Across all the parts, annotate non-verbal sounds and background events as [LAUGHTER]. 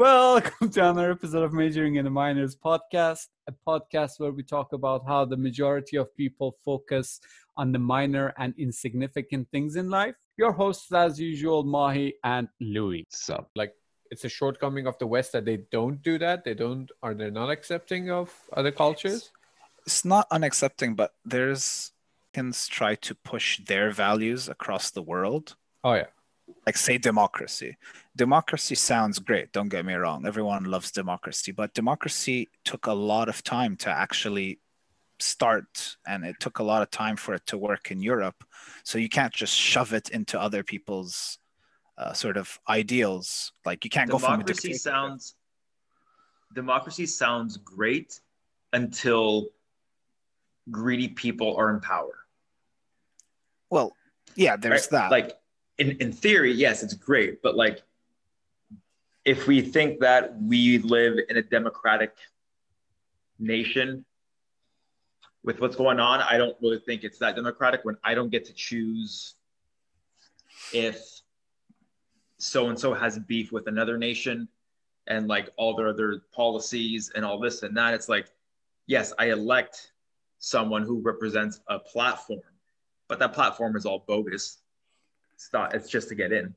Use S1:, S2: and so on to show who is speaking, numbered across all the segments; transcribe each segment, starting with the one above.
S1: Welcome to another episode of Majoring in the Minors podcast, a podcast where we talk about how the majority of people focus on the minor and insignificant things in life. Your hosts, as usual, Mahi and Louis.
S2: So
S3: like it's a shortcoming of the West that they don't do that. They don't are they not accepting of other cultures?
S2: it's not unaccepting, but there's can try to push their values across the world.
S3: Oh yeah.
S2: Like say democracy. Democracy sounds great, don't get me wrong. Everyone loves democracy, but democracy took a lot of time to actually start and it took a lot of time for it to work in Europe. So you can't just shove it into other people's uh, sort of ideals. Like you can't go from
S4: democracy sounds democracy sounds great until greedy people are in power
S2: Well, yeah, there's
S4: right?
S2: that.
S4: like in, in theory yes it's great but like if we think that we live in a democratic nation with what's going on i don't really think it's that democratic when i don't get to choose if so and so has beef with another nation and like all their other policies and all this and that. It's like yes i elect someone who represents a platform but that platform is all bogus not it's just to get in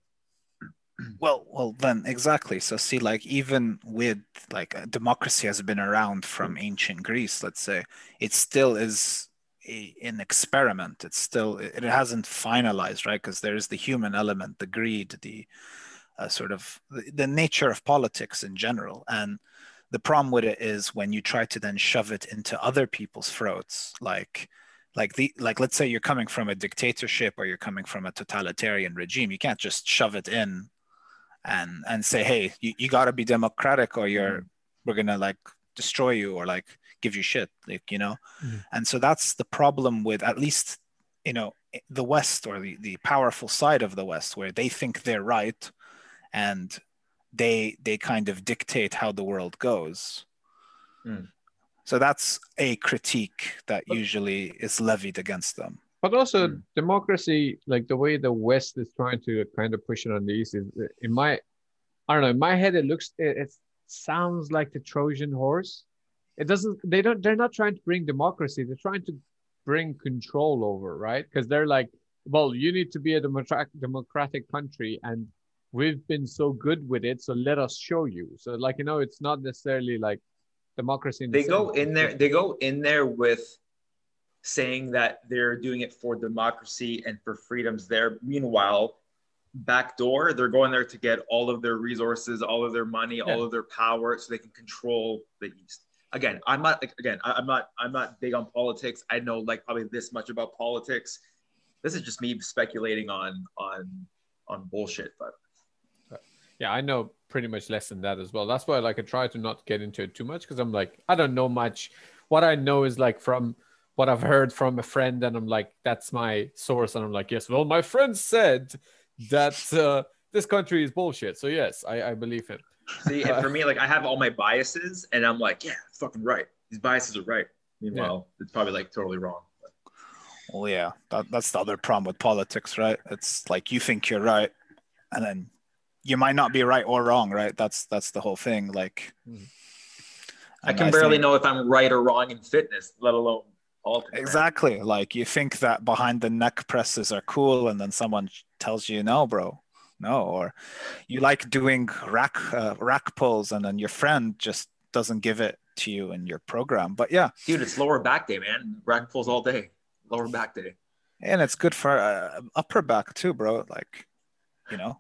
S2: Well, well, then exactly. So see, like even with like uh, democracy has been around from ancient Greece. Let's say it still is a, an experiment. It's still it it hasn't finalized, right? Because there is the human element, the greed, the uh, sort of the, the nature of politics in general, and the problem with it is when you try to then shove it into other people's throats, like like the like let's say you're coming from a dictatorship or you're coming from a totalitarian regime you can't just shove it in and and say hey you, you got to be democratic or you're we're gonna like destroy you or like give you shit like you know
S3: Mhm.
S2: and so that's the problem with at least you know the west or the, the powerful side of the west where they think they're right and they they kind of dictate how the world goes
S4: Mm.
S2: So that's a critique that usually is levied against them
S3: But also
S4: Hmm.
S3: democracy, like the way the West is trying to kind of push it on the East is in my I don't know, in my head it looks it, it sounds like the Trojan horse. It doesn't they don't they're not trying to bring democracy, they're trying to bring control over, right? Because they're like, well, you need to be a democratic democratic country and we've been so good with it, so let us show you. So like you know, it's not necessarily like democracy
S4: they go in there they go in there with saying that they're doing it for democracy and for freedoms there. Meanwhile backdoor they're going there to get all of their resources all of their money
S3: Yeah.
S4: all of their power so they can control the east. Again i'm not again i'm not i'm not big on politics. I know like probably this much about politics. This is just me speculating on on on bullshit but
S3: Yeah, I know pretty much less than that as well. That's why I like I try to not get into it too much because I'm like I don't know much. What I know is like from what I've heard from a friend, and I'm like that's my source, and I'm like yes, well my friend said that uh, this country is bullshit, so yes, I, I believe him.
S4: See, and for me, like I have all my biases, and I'm like, yeah, fucking right. These biases are right. Meanwhile, it's probably like totally wrong.
S2: Well, yeah, that, that's the other problem with politics, right? It's like you think you're right, and then you might not be right or wrong, right? That's that's the whole thing. Like,
S3: Mhm.
S4: I
S2: and
S4: can barely
S2: think-
S4: know if I'm right or wrong in fitness, let alone politics.
S2: exactly. Like you think that behind the neck presses are cool, and then someone tells you, "No, bro, no," or you like doing rack uh, rack pulls, and then your friend just doesn't give it to you in your program. But yeah,
S4: Dude, it's lower back day, man. Rack pulls all day. Lower back day.
S2: and it's good for uh, upper back too, bro. Like, you know.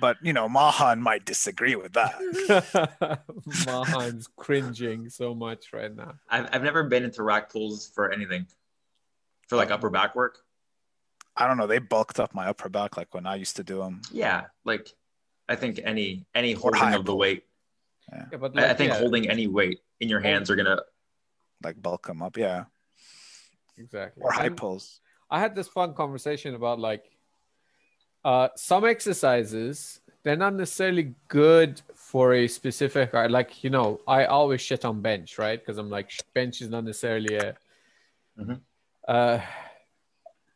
S2: But you know, Mahan might disagree with that. [LAUGHS]
S3: Mahan's cringing so much right now.
S4: I've, I've never been into rack pulls for anything, for like upper back work.
S2: I don't know. They bulked up my upper back like when I used to do them.
S4: Yeah, like I think any any holding of the weight.
S3: Yeah, but
S4: I, I think
S3: yeah,
S4: holding any weight in your hands are gonna.
S2: like bulk them up, yeah,
S3: exactly.
S2: or high
S3: And-
S2: pulls.
S3: I had this fun conversation about like uh, some exercises. They're not necessarily good for a specific. uh, Like you know, I always shit on bench, right? Because I'm like bench is not necessarily a
S4: Mhm.
S3: uh,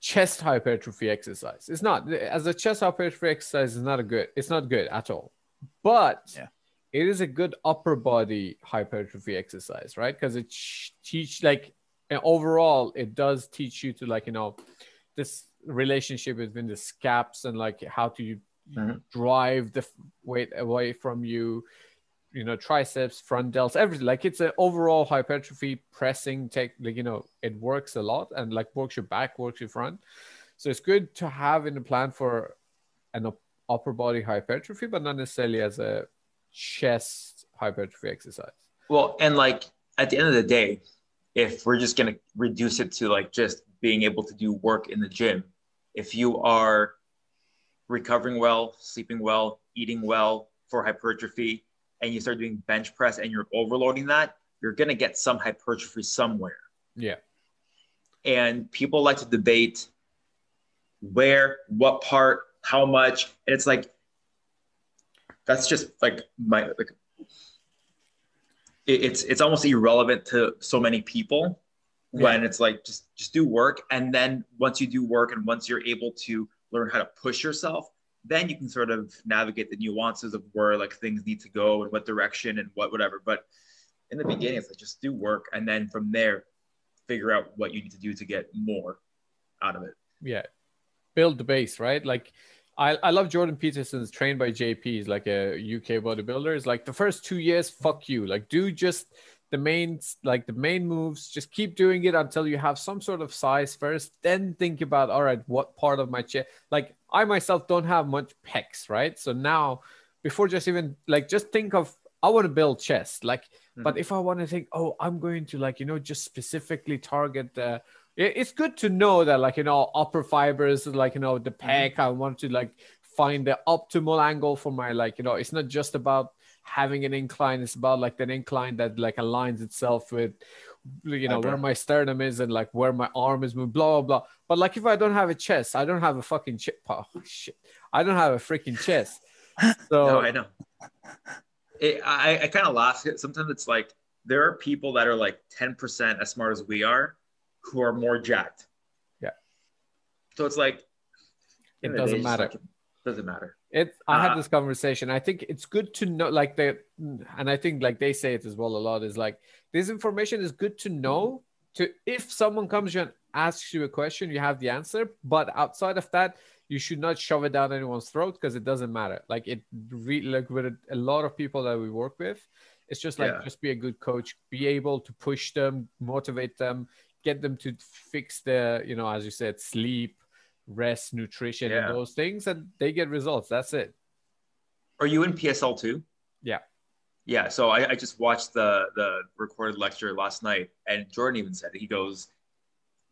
S3: chest hypertrophy exercise. It's not as a chest hypertrophy exercise is not a good. It's not good at all. But
S2: Yeah.
S3: it is a good upper body hypertrophy exercise, right? Because it teach like and overall it does teach you to like you know this relationship between the scaps and like how to
S4: Mhm.
S3: drive the weight away from you you know triceps front delts everything. Like it's an overall hypertrophy pressing tech like you know it works a lot and like works your back works your front. So it's good to have in the plan for an up- upper body hypertrophy but not necessarily as a chest hypertrophy exercise.
S4: Well, and like at the end of the day, if we're just gonna reduce it to like just being able to do work in the gym, if you are recovering well, sleeping well, eating well for hypertrophy, and you start doing bench press and you're overloading that, you're gonna get some hypertrophy somewhere.
S3: yeah
S4: And people like to debate where, what part, how much, and it's like that's just like my like it, it's it's almost irrelevant to so many people when it's like just just do work. And then once you do work and once you're able to learn how to push yourself then you can sort of navigate the nuances of where like things need to go and what direction and what whatever. But in the beginning it's like just do work. And then from there figure out what you need to do to get more out of it.
S3: Yeah. Build the base right? Like I, I love Jordan Peters's trained by jp he's like a uk bodybuilder. It's like the first two years fuck you. Like do just the main like the main moves just keep doing it until you have some sort of size first then think about all right what part of my chest like i myself don't have much pecs right? So now before just even like just think of i want to build chest like mm-hmm. but if i want to think oh i'm going to like you know just specifically target it- it's good to know that like you know upper fibers like you know the mm-hmm. pec i want to like find the optimal angle for my like you know it's not just about having an incline it's about like an incline that like aligns itself with you know where my sternum is and like where my arm is moving blah blah blah but like if i don't have a chest i don't have a fucking chest oh, shit i don't have a freaking chest [LAUGHS] so
S4: No, I know. It, I, I kind of laugh. Sometimes it's like there are people that are like 10% as smart as we are who are more jacked.
S3: Yeah.
S4: So it's like,
S3: It doesn't matter.
S4: like, it doesn't matter.
S3: It i had
S4: Uh,
S3: this conversation. I think it's good to know like the and i think like they say it as well a lot is like this information is good to know to if someone comes to you and asks you a question you have the answer but outside of that you should not shove it down anyone's throat because it doesn't matter. Like it re- like with a, a lot of people that we work with it's just like
S4: Yeah.
S3: just be a good coach be able to push them motivate them get them to fix their you know as you said sleep rest nutrition
S4: Yeah.
S3: and those things and they get results that's it
S4: Are you in PSL too?
S3: Yeah.
S4: Yeah. So I, I just watched the the recorded lecture last night, and Jordan even said it. He goes,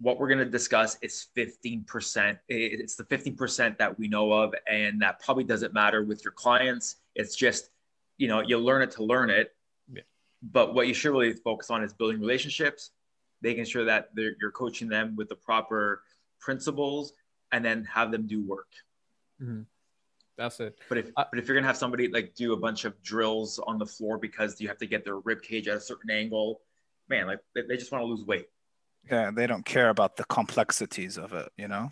S4: "What we're going to discuss is fifteen percent. It's the fifteen percent that we know of, and that probably doesn't matter with your clients. It's just, you know, you learn it to learn it.
S3: Yeah.
S4: But what you should really focus on is building relationships, making sure that you're coaching them with the proper principles, and then have them do work." Mm-hmm.
S3: that's it.
S4: But if
S3: I-
S4: but if you're gonna have somebody like do a bunch of drills on the floor because you have to get their rib cage at a certain angle, man, like they, they just want to lose weight.
S2: Yeah, they don't care about the complexities of it, you know?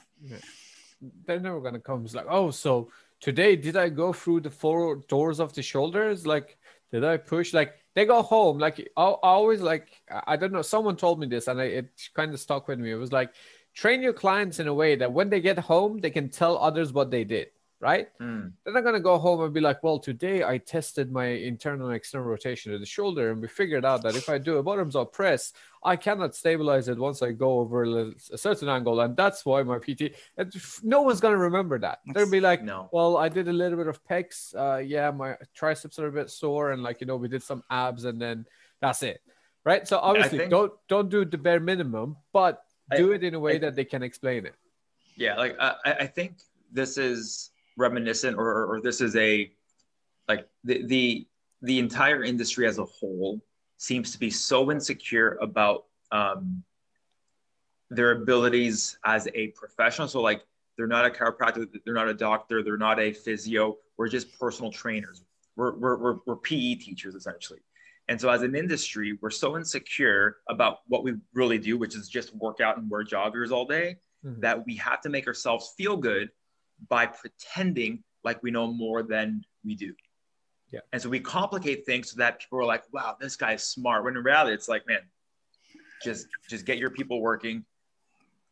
S3: they're never gonna come. It's like oh so today did i go through the four doors of the shoulders? Like did i push? Like they go home. Like i, I always like I- i don't know. Someone told me this and I, it kind of stuck with me. It was like train your clients in a way that when they get home they can tell others what they did right they're not going to go home and be like, well, today I tested my internal and external rotation of the shoulder, and we figured out that if I do a bottoms up press, I cannot stabilize it once I go over a a certain angle. And that's why my PT, and no one's going to remember that. They'll be like,
S4: No.
S3: well, I did a little bit of pecs. Uh, yeah, my triceps are a bit sore, and like, you know, we did some abs, and then that's it. Right. So obviously,
S4: think-
S3: don't don't do the bare minimum, but
S4: I-
S3: do it in a way
S4: I-
S3: that they can explain it.
S4: Yeah, like I, I I think this is reminiscent, or, or, or this is a like the the the entire industry as a whole seems to be so insecure about um, their abilities as a professional. So like they're not a chiropractor, they're not a doctor, they're not a physio. We're just personal trainers. We're we're we're, we're PE teachers essentially. And so as an industry, we're so insecure about what we really do, which is just work out and wear joggers all day
S3: Mhm.
S4: that we have to make ourselves feel good by pretending like we know more than we do.
S1: Yeah.
S4: And so we complicate things so that people are like, wow, this guy's smart. When in reality, it's like, man, just just get your people working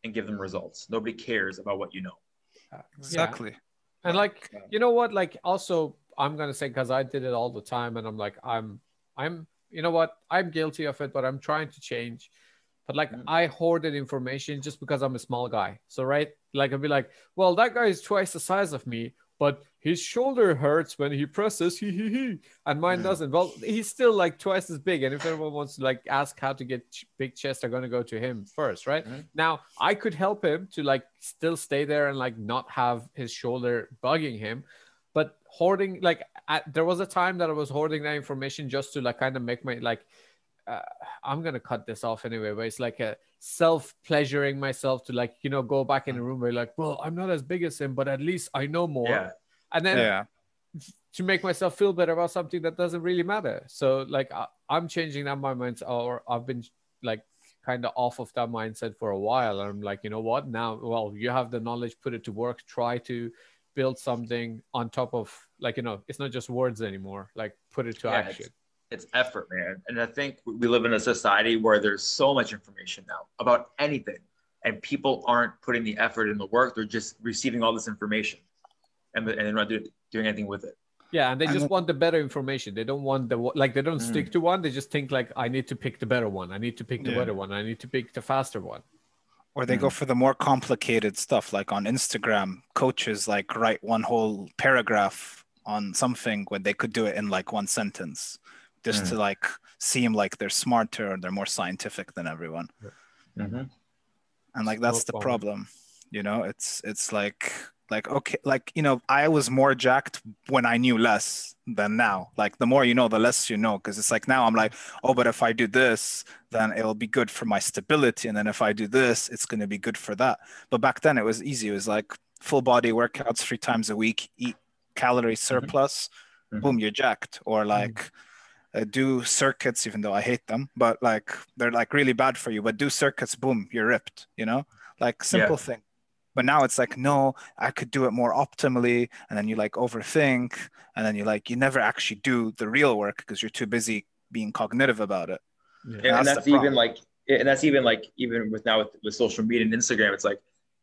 S4: and give them results. Nobody cares about what you know.
S2: Exactly.
S3: And like, you know what? Like, also, I'm gonna say because I did it all the time, and I'm like, I'm, I'm, you know what? I'm guilty of it, but I'm trying to change. But like,
S4: Mhm.
S3: I hoarded information just because I'm a small guy. So right, like, I'd be like, well, that guy is twice the size of me, but his shoulder hurts when he presses, [LAUGHS] he he he, and mine
S2: Mhm.
S3: doesn't. Well, he's still like twice as big, and if anyone wants to like ask how to get big chest, they're gonna go to him first, right?
S4: Mhm.
S3: Now, I could help him to like still stay there and like not have his shoulder bugging him, hoarding like at, there was a time that I was hoarding that information just to like kind of make my like uh, I'm gonna cut this off anyway, but it's like a self pleasuring myself to like you know go back in the room where like, well, I'm not as big as him, but at least I know more,
S4: Yeah.
S3: and then
S2: Yeah.
S3: to make myself feel better about something that doesn't really matter. So like I, I'm changing that my mindset, or I've been like kind of off of that mindset for a while. And I'm like, you know what? Now, well, you have the knowledge, put it to work. Try to build something on top of like you know, it's not just words anymore. Like put it to
S4: Yeah,
S3: action.
S4: It's effort, man. And I think we live in a society where there's so much information now about anything, and people aren't putting the effort in the work. They're just receiving all this information, and, and they're not do, doing anything with it.
S3: Yeah, and they
S2: And
S3: just
S2: it-
S3: want the better information. They don't want the like they don't
S4: Mm.
S3: stick to one. They just think like I need to pick the better one. I need to pick the
S2: Yeah.
S3: better one. I need to pick the faster one.
S2: Or they go for the more complicated stuff, like on Instagram, coaches like write one whole paragraph on something when they could do it in like one sentence, just
S4: Mm.
S2: to like seem like they're smarter or they're more scientific than everyone. And like that's the problem, you know. It's it's like like okay, like you know, I was more jacked when I knew less than now. Like the more you know, the less you know, because it's like now I'm like, oh, but if I do this, then it'll be good for my stability, and then if I do this, it's going to be good for that. But back then it was easy. It was like full body workouts three times a week, eat calorie surplus,
S4: Mhm.
S2: boom, you're jacked. Or like uh, do circuits, even though I hate them, but like they're like really bad for you. But do circuits, boom, you're ripped. You know, like simple thing. But now it's like, no, I could do it more optimally, and then you like overthink, and then you like you never actually do the real work because you're too busy being cognitive about it.
S4: and,
S2: That's
S4: and
S2: the
S4: that's even
S2: problem.
S4: like and that's even like even with now with, with social media and instagram it's like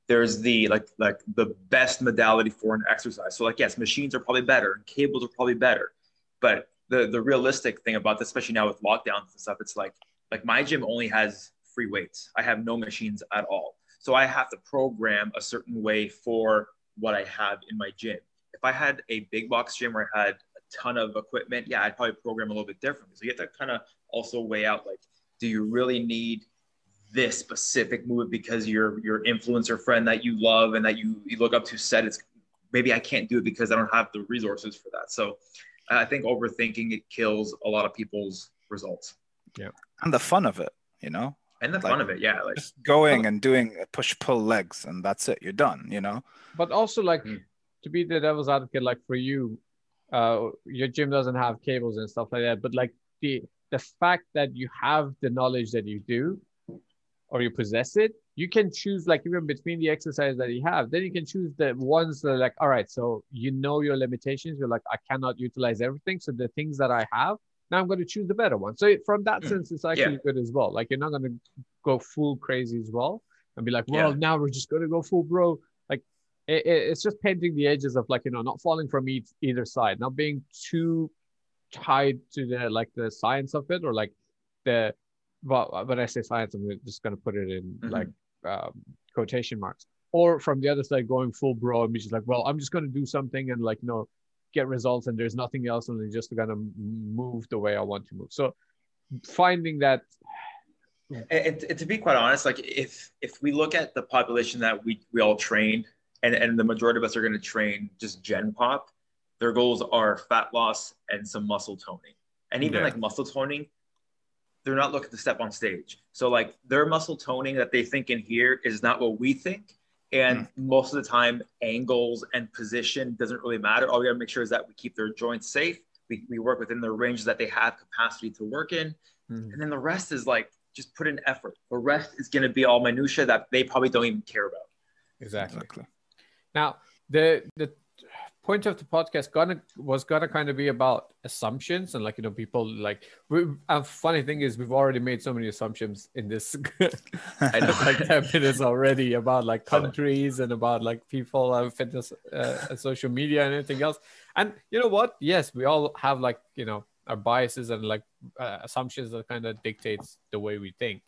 S4: there's the like like the best modality for an exercise. So like yes machines are probably better and cables are probably better. But the the realistic thing about this especially now with lockdowns and stuff it's like like my gym only has free weights. I have no machines at all so i have to program a certain way for what i have in my gym if i had a big box gym where i had a ton of equipment yeah i'd probably program a little bit differently so you have to kind of also weigh out like do you really need this specific move because your your influencer friend that you love and that you, you look up to said it's maybe I can't do it because I don't have the resources for that. So I think overthinking it kills a lot of people's results Yeah.
S2: And the fun of it, you know,
S4: and the
S2: Like-
S4: fun of it. Yeah, like
S2: just going and doing push pull legs, and that's it. You're done. You know.
S3: But also like
S4: Mm.
S3: to be the devil's advocate, like for you, uh, your gym doesn't have cables and stuff like that. But like the the fact that you have the knowledge that you do, or you possess it, you can choose like even between the exercises that you have. Then you can choose the ones that are like, all right, so you know your limitations. You're like, I cannot utilize everything. So the things that I have, now I'm going to choose the better one. So from that
S4: Mm.
S3: sense, it's actually good as well. Like you're not going to go full crazy as well and be like, well,
S4: Yeah.
S3: now we're just going to go full bro. Like it, it- it's just painting the edges of like you know not falling from each, either side, not being too tied to the like the science of it or like the well when I say science, I'm just going to put it in
S4: Mhm.
S3: like um, quotation marks. Or from the other side, going full bro and be just like, well, I'm just going to do something and like you know get results and there's nothing else and I'm just to move the way I want to move. So finding that
S4: and, and- and to be quite honest, like if if we look at the population that we we all train, and and the majority of us are going to train just Gen Pop, their goals are fat loss and some muscle toning, and even
S2: Yeah.
S4: like muscle toning, they're not looking to step on stage. So like their muscle toning that they think in here is not what we think. And most of the time, angles and position doesn't really matter. All we got to make sure is that we keep their joints safe. We, we work within the ranges that they have capacity to work in.
S3: Mhm.
S4: And then the rest is like just put in effort. The rest is going to be all minutia that they probably don't even care about.
S3: exactly
S2: Exactly.
S3: Now, the the point of the podcast gonna was gonna kind of be about assumptions and like you know people like we, and funny thing is we've already made so many assumptions in this [LAUGHS]
S4: I know.
S3: like 10 minutes already about like countries and about like people and fitness uh, social media and anything else. And you know what? Yes we all have like you know our biases and like uh, assumptions that kind of dictates the way we think.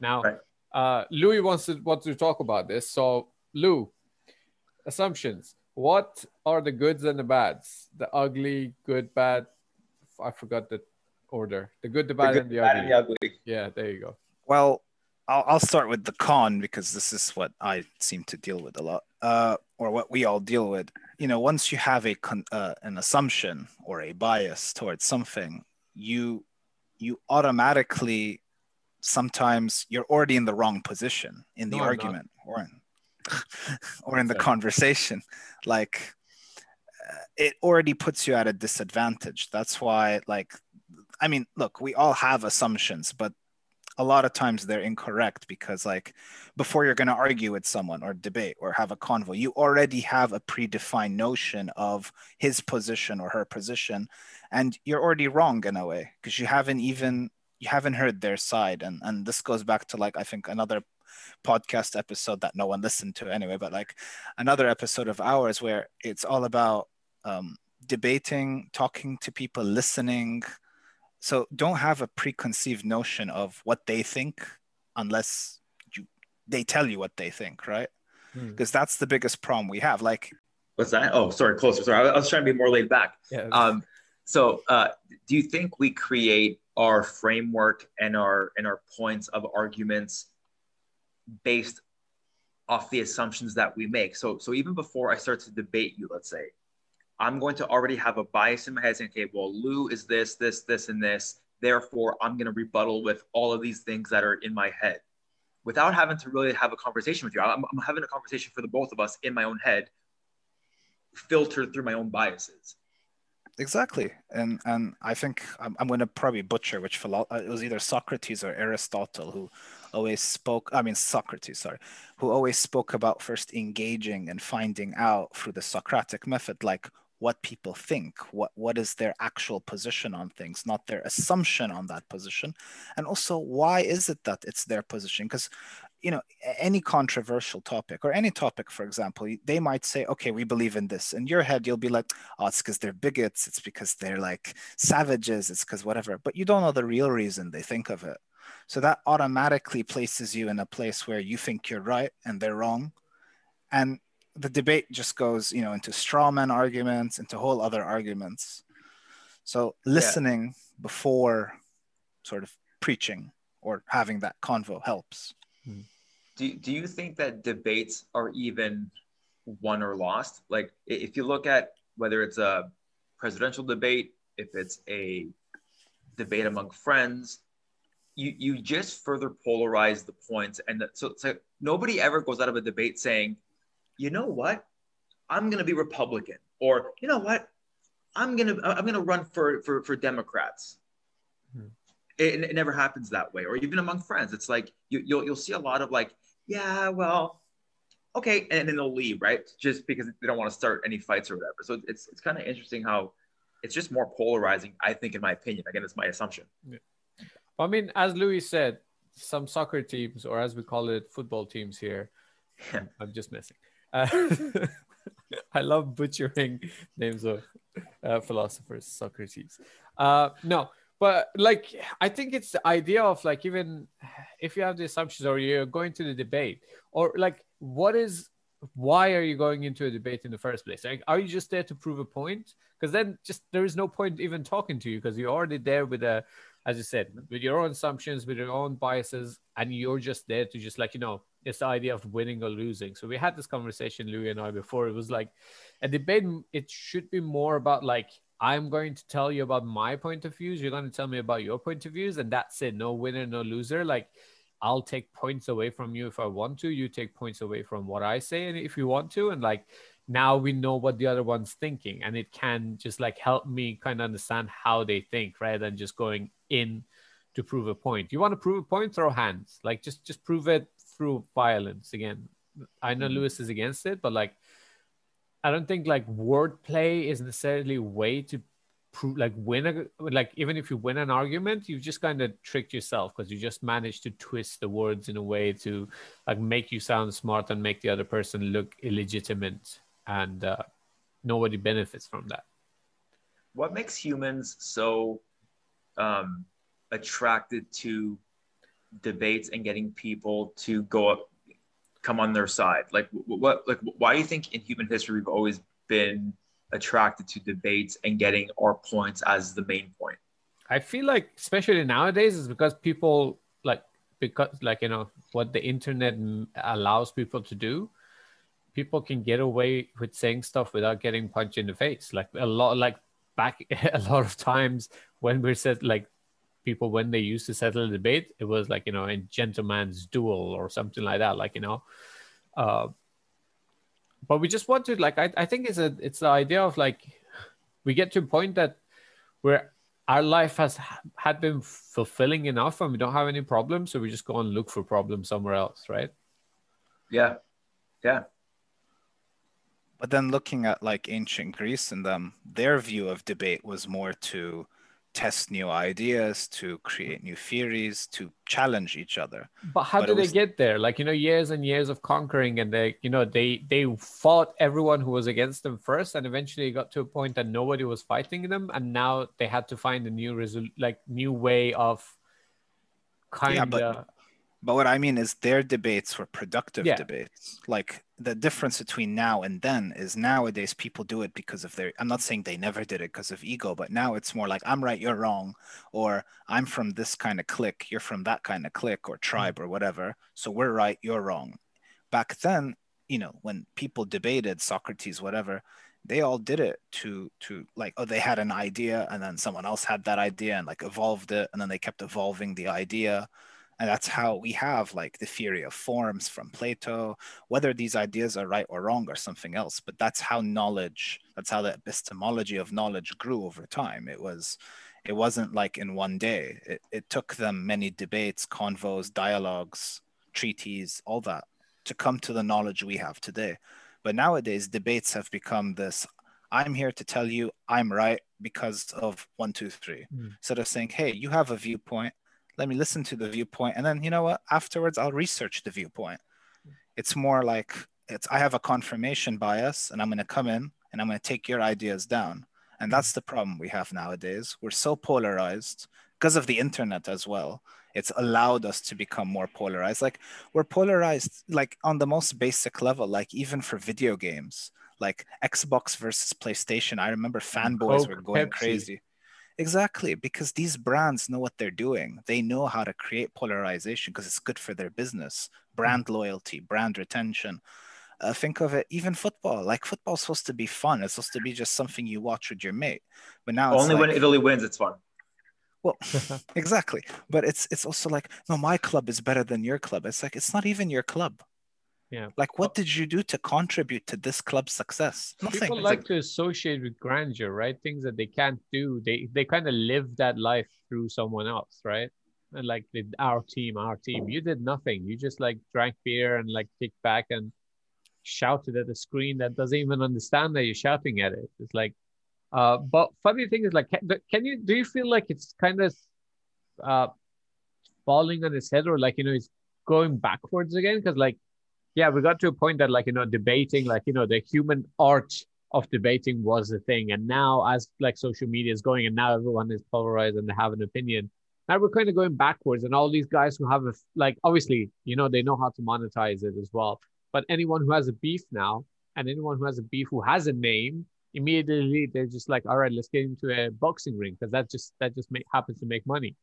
S3: Now
S4: Right.
S3: uh louis wants to wants to talk about this. So lou assumptions what are the goods and the bads? The ugly good bad i forgot the order. The good the
S4: The
S3: bad
S4: good,
S3: and the
S4: the bad,
S3: ugly.
S4: and the ugly.
S3: yeah there you go.
S2: Well, I'll, I'll start with the con because this is what I seem to deal with a lot, uh, or what we all deal with. You know, once you have a con- uh, an assumption or a bias towards something, you you automatically sometimes you're already in the wrong position in the
S3: No,
S2: argument or in [LAUGHS] or in the
S3: Sorry.
S2: conversation. Like uh, it already puts you at a disadvantage. That's why, like, I mean, look, we all have assumptions, but a lot of times they're incorrect because like before you're going to argue with someone or debate or have a convo you already have a predefined notion of his position or her position and you're already wrong in a way because you haven't even you haven't heard their side and and this goes back to like i think another podcast episode that no one listened to anyway but like another episode of ours where it's all about um, debating talking to people listening so don't have a preconceived notion of what they think unless you they tell you what they think right
S3: Hmm.
S2: because that's the biggest problem we have like
S4: What's that? Oh, sorry, closer. Sorry, I was trying to be more laid back.
S3: yeah
S4: Um, so, uh, do you think we create our framework and our and our points of arguments based off the assumptions that we make? So, so even before I start to debate you, let's say, I'm going to already have a bias in my head saying, okay, well, Lou is this, this, this, and this. Therefore, I'm going to rebuttal with all of these things that are in my head without having to really have a conversation with you. I'm, I'm having a conversation for the both of us in my own head, filtered through my own biases.
S2: exactly and and i think i'm, I'm going to probably butcher which philo- uh, it was either socrates or aristotle who always spoke i mean socrates sorry who always spoke about first engaging and finding out through the socratic method like what people think what what is their actual position on things not their assumption on that position. And also why is it that it's their position? Because you know any controversial topic or any topic for example they might say okay we believe in this. In your head you'll be like oh it's because they're bigots it's because they're like savages it's because whatever. But you don't know the real reason they think of it so that automatically places you in a place where you think you're right and they're wrong. And the debate just goes you know into straw man arguments into whole other arguments. So listening before sort of preaching or having that convo helps. Hmm.
S4: Do, do you think that debates are even won or lost? Like if you look at whether it's a presidential debate if it's a debate among friends you you just further polarize the points and that, so it's like nobody ever goes out of a debate saying you know what? I'm going to be republican or you know what? I'm going to i'm going to run for for for democrats.
S3: Hmm.
S4: it, it never happens that way or even among friends it's like you, you'll you'll see a lot of like yeah well okay and then they'll leave right? Just because they don't want to start any fights or whatever. So it's it's kind of interesting how it's just more polarizing i think in my opinion. Again it's my assumption
S3: I mean, as Louis said, some soccer teams, or as we call it, football teams here. I'm, I'm just messing. Uh, [LAUGHS] I love butchering names of uh, philosophers, Socrates. Uh, no, but like I think it's the idea of like even if you have the assumptions or you're going to the debate, or like what is why are you going into a debate in the first place? Like, are you just there to prove a point? Because then just there is no point even talking to you because you're already there with a as you said, with your own assumptions, with your own biases, and you're just there to just like, you know, it's the idea of winning or losing. So we had this conversation, Louis and I, before. It was like a debate, it should be more about like, I'm going to tell you about my point of views. You're going to tell me about your point of views, and that's it. No winner, no loser. Like, I'll take points away from you if I want to. You take points away from what I say, and if you want to, and like now we know what the other one's thinking, and it can just like help me kind of understand how they think rather than just going in to prove a point. You want to prove a point, throw hands. Like just just prove it through violence. Again, I know
S4: Mhm.
S3: Lewis is against it, but like I don't think like wordplay is necessarily a way to prove like win a like even if you win an argument, you just kind of tricked yourself because you just managed to twist the words in a way to like make you sound smart and make the other person look illegitimate, and uh, nobody benefits from that.
S4: What makes humans so um, attracted to debates and getting people to go up come on their side. Like what like why do you think in human history we've always been attracted to debates and getting our points as the main point?
S3: I feel like especially nowadays is because people like because like you know what the internet allows people to do people can get away with saying stuff without getting punched in the face. Like a lot like back [LAUGHS] a lot of times when we said like people when they used to settle a debate it was like you know a gentleman's duel or something like that like you know. Uh, but we just want to like I, I think it's a it's the idea of like we get to a point that where our life has had been fulfilling enough and we don't have any problems so we just go and look for problems somewhere else right?
S4: Yeah. Yeah
S2: but then looking at like ancient greece and them their view of debate was more to test new ideas, to create new theories, to challenge each other.
S3: But how but did was... they get there? Like you know, years and years of conquering, and they, you know, they they fought everyone who was against them first, and eventually got to a point that nobody was fighting them, and now they had to find a new result, like new way of kind of. Yeah, but
S2: but what I mean is their debates were productive yeah. debates. Like the difference between now and then is nowadays people do it because of their I'm not saying they never did it because of ego, but now it's more like I'm right, you're wrong, or I'm from this kind of clique, you're from that kind of clique or mm-hmm. tribe or whatever. So we're right, you're wrong. Back then, you know, when people debated Socrates, whatever, they all did it to to like oh they had an idea and then someone else had that idea and like evolved it and then they kept evolving the idea and that's how we have like the theory of forms from Plato, whether these ideas are right or wrong or something else. But that's how knowledge, that's how the epistemology of knowledge grew over time. It was, it wasn't like in one day. It, it took them many debates, convos, dialogues, treaties, all that to come to the knowledge we have today. But nowadays, debates have become this I'm here to tell you I'm right because of one, two, three. Mm. Instead of saying, hey, you have a viewpoint, let me listen to the viewpoint and then you know what afterwards i'll research the viewpoint. It's more like it's i have a confirmation bias and i'm going to come in and i'm going to take your ideas down. And that's the problem we have nowadays. We're so polarized because of the internet as well. It's allowed us to become more polarized. Like we're polarized like on the most basic level like even for video games like xbox versus playstation. I remember fanboys Coke, were going Pepsi. crazy Exactly, because these brands know what they're doing. They know how to create polarization because it's good for their business, hmm. brand loyalty, brand retention. Uh, think of it, even football. Like football's supposed to be fun. It's supposed to be just something you watch with your mate. But now
S4: only like, when Italy wins, it's fun.
S2: Well, [LAUGHS] exactly. But it's it's also like, no, my club is better than your club. It's like it's not even your club.
S3: Yeah.
S2: Like, what did you do to contribute to this club's success?
S3: Nothing. People like, to associate with grandeur, right? Things that they can't do. They they kind of live that life through someone else, right? And like the, our team, our team, you did nothing. You just like drank beer and like kicked back and shouted at the screen that doesn't even understand that you're shouting at it. It's like, uh, but funny thing is like, can, can you do you feel like it's kind of uh falling on its head or like you know it's going backwards again? Because like yeah, we got to a point that like you know debating, like you know the human art of debating was the thing, and now as like social media is going, and now everyone is polarized and they have an opinion. Now we're kind of going backwards, and all these guys who have a like obviously you know they know how to monetize it as well. But anyone who has a beef now, and anyone who has a beef who has a name, immediately they're just like, all right, let's get into a boxing ring because that just that just make, happens to make money.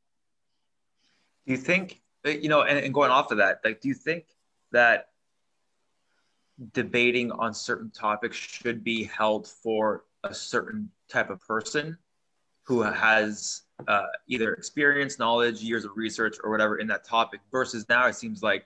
S4: Do you think you know, and, and going off of that, like, do you think that debating on certain topics should be held for a certain type of person who has uh, either experience, knowledge, years of research, or whatever in that topic. Versus now, it seems like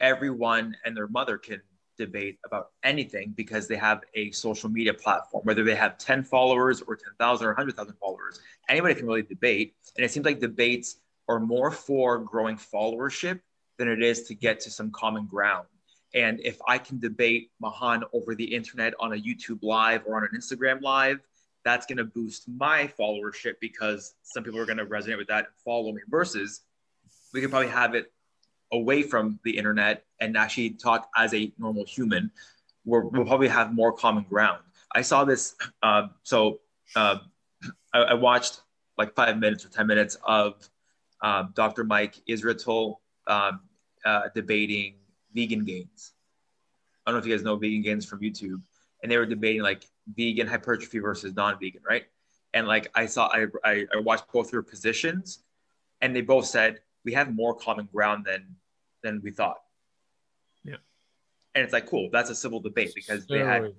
S4: everyone and their mother can debate about anything because they have a social media platform, whether they have 10 followers or 10,000 or 100,000 followers. Anybody can really debate. And it seems like debates are more for growing followership than it is to get to some common ground. And if I can debate Mahan over the internet on a YouTube live or on an Instagram live, that's going to boost my followership because some people are going to resonate with that and follow me. Versus, we can probably have it away from the internet and actually talk as a normal human, we'll probably have more common ground. I saw this. Uh, so uh, I, I, watched like five minutes or 10 minutes of uh, Dr. Mike Israetel um, uh, debating vegan gains. I don't know if you guys know vegan gains from YouTube. And they were debating like vegan hypertrophy versus non-vegan, right? And like I saw, I, I, I watched both their positions and they both said, we have more common ground than, than we thought.
S5: Yeah.
S4: And it's like, cool. That's a civil debate because they had,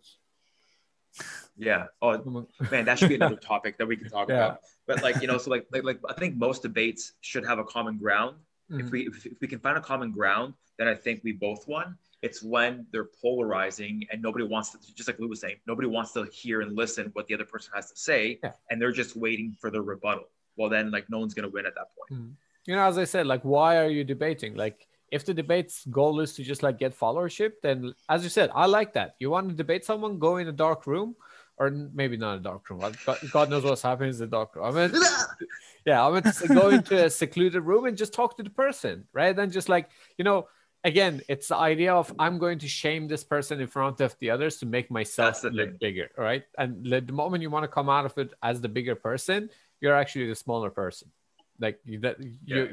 S4: yeah. Oh man, that should be another topic that we can talk yeah. about. But like you know, so like like like I think most debates should have a common ground. Mm-hmm. If we if, if, we can find a common ground, then I think we both won. It's when they're polarizing and nobody wants to, just like Lou was saying, nobody wants to hear and listen what the other person has to say, yeah. and they're just waiting for the rebuttal. Well, then like no one's gonna win at that point.
S3: Mm-hmm. You know, as I said, like why are you debating? Like if the debate's goal is to just like get followership, then as you said, I like that. You want to debate someone, go in a dark room, or maybe not a dark room. God, God knows what's happening in the dark room. I mean, [LAUGHS] yeah, I mean, go into a secluded room and just talk to the person, right? Then just like you know, again, it's the idea of I'm going to shame this person in front of the others to make myself look thing. bigger, right? And the moment you want to come out of it as the bigger person, you're actually the smaller person. Like that, you, yeah.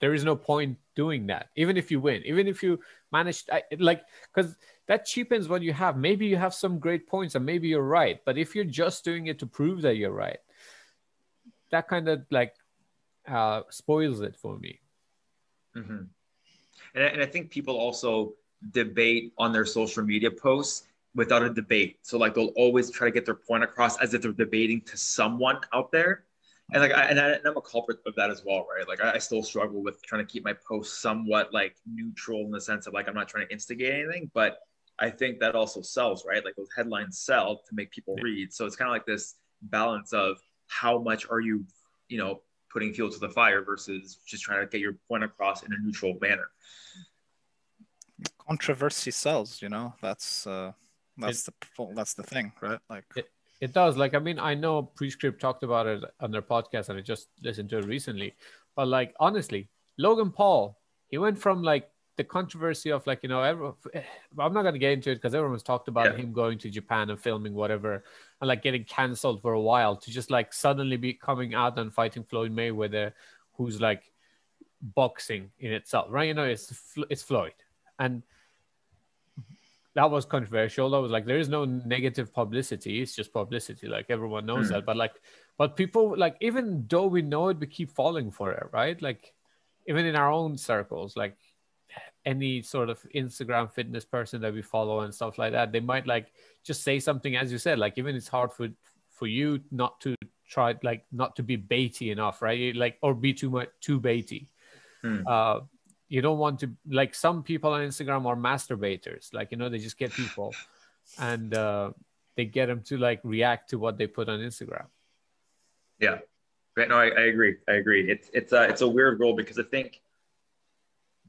S3: there is no point doing that. Even if you win, even if you manage, I, like, because that cheapens what you have. Maybe you have some great points, and maybe you're right. But if you're just doing it to prove that you're right, that kind of like uh, spoils it for me.
S4: Mm-hmm. And, and I think people also debate on their social media posts without a debate. So like they'll always try to get their point across as if they're debating to someone out there. And like I, and, I, am a culprit of that as well right? Like I, I, still struggle with trying to keep my posts somewhat like neutral in the sense of like i'm not trying to instigate anything but i think that also sells right? Like those headlines sell to make people read. So it's kind of like this balance of how much are you you know putting fuel to the fire versus just trying to get your point across in a neutral manner
S2: controversy sells you know that's uh that's it, the that's the thing right like
S3: it, it does. Like, I mean, I know Prescript talked about it on their podcast, and I just listened to it recently. But like, honestly, Logan Paul, he went from like the controversy of like, you know, everyone, I'm not gonna get into it because everyone's talked about yeah. him going to Japan and filming whatever, and like getting cancelled for a while to just like suddenly be coming out and fighting Floyd Mayweather, who's like boxing in itself, right? You know, it's it's Floyd, and that was controversial. That was like there is no negative publicity. It's just publicity. Like everyone knows mm. that. But like, but people like even though we know it, we keep falling for it, right? Like even in our own circles, like any sort of Instagram fitness person that we follow and stuff like that, they might like just say something as you said. Like even it's hard for for you not to try like not to be baity enough, right? Like or be too much too baity. Mm. Uh, you don't want to like some people on Instagram are masturbators. Like you know, they just get people, [SIGHS] and uh, they get them to like react to what they put on Instagram.
S4: Yeah, right. No, I, I agree. I agree. It's it's a it's a weird role because I think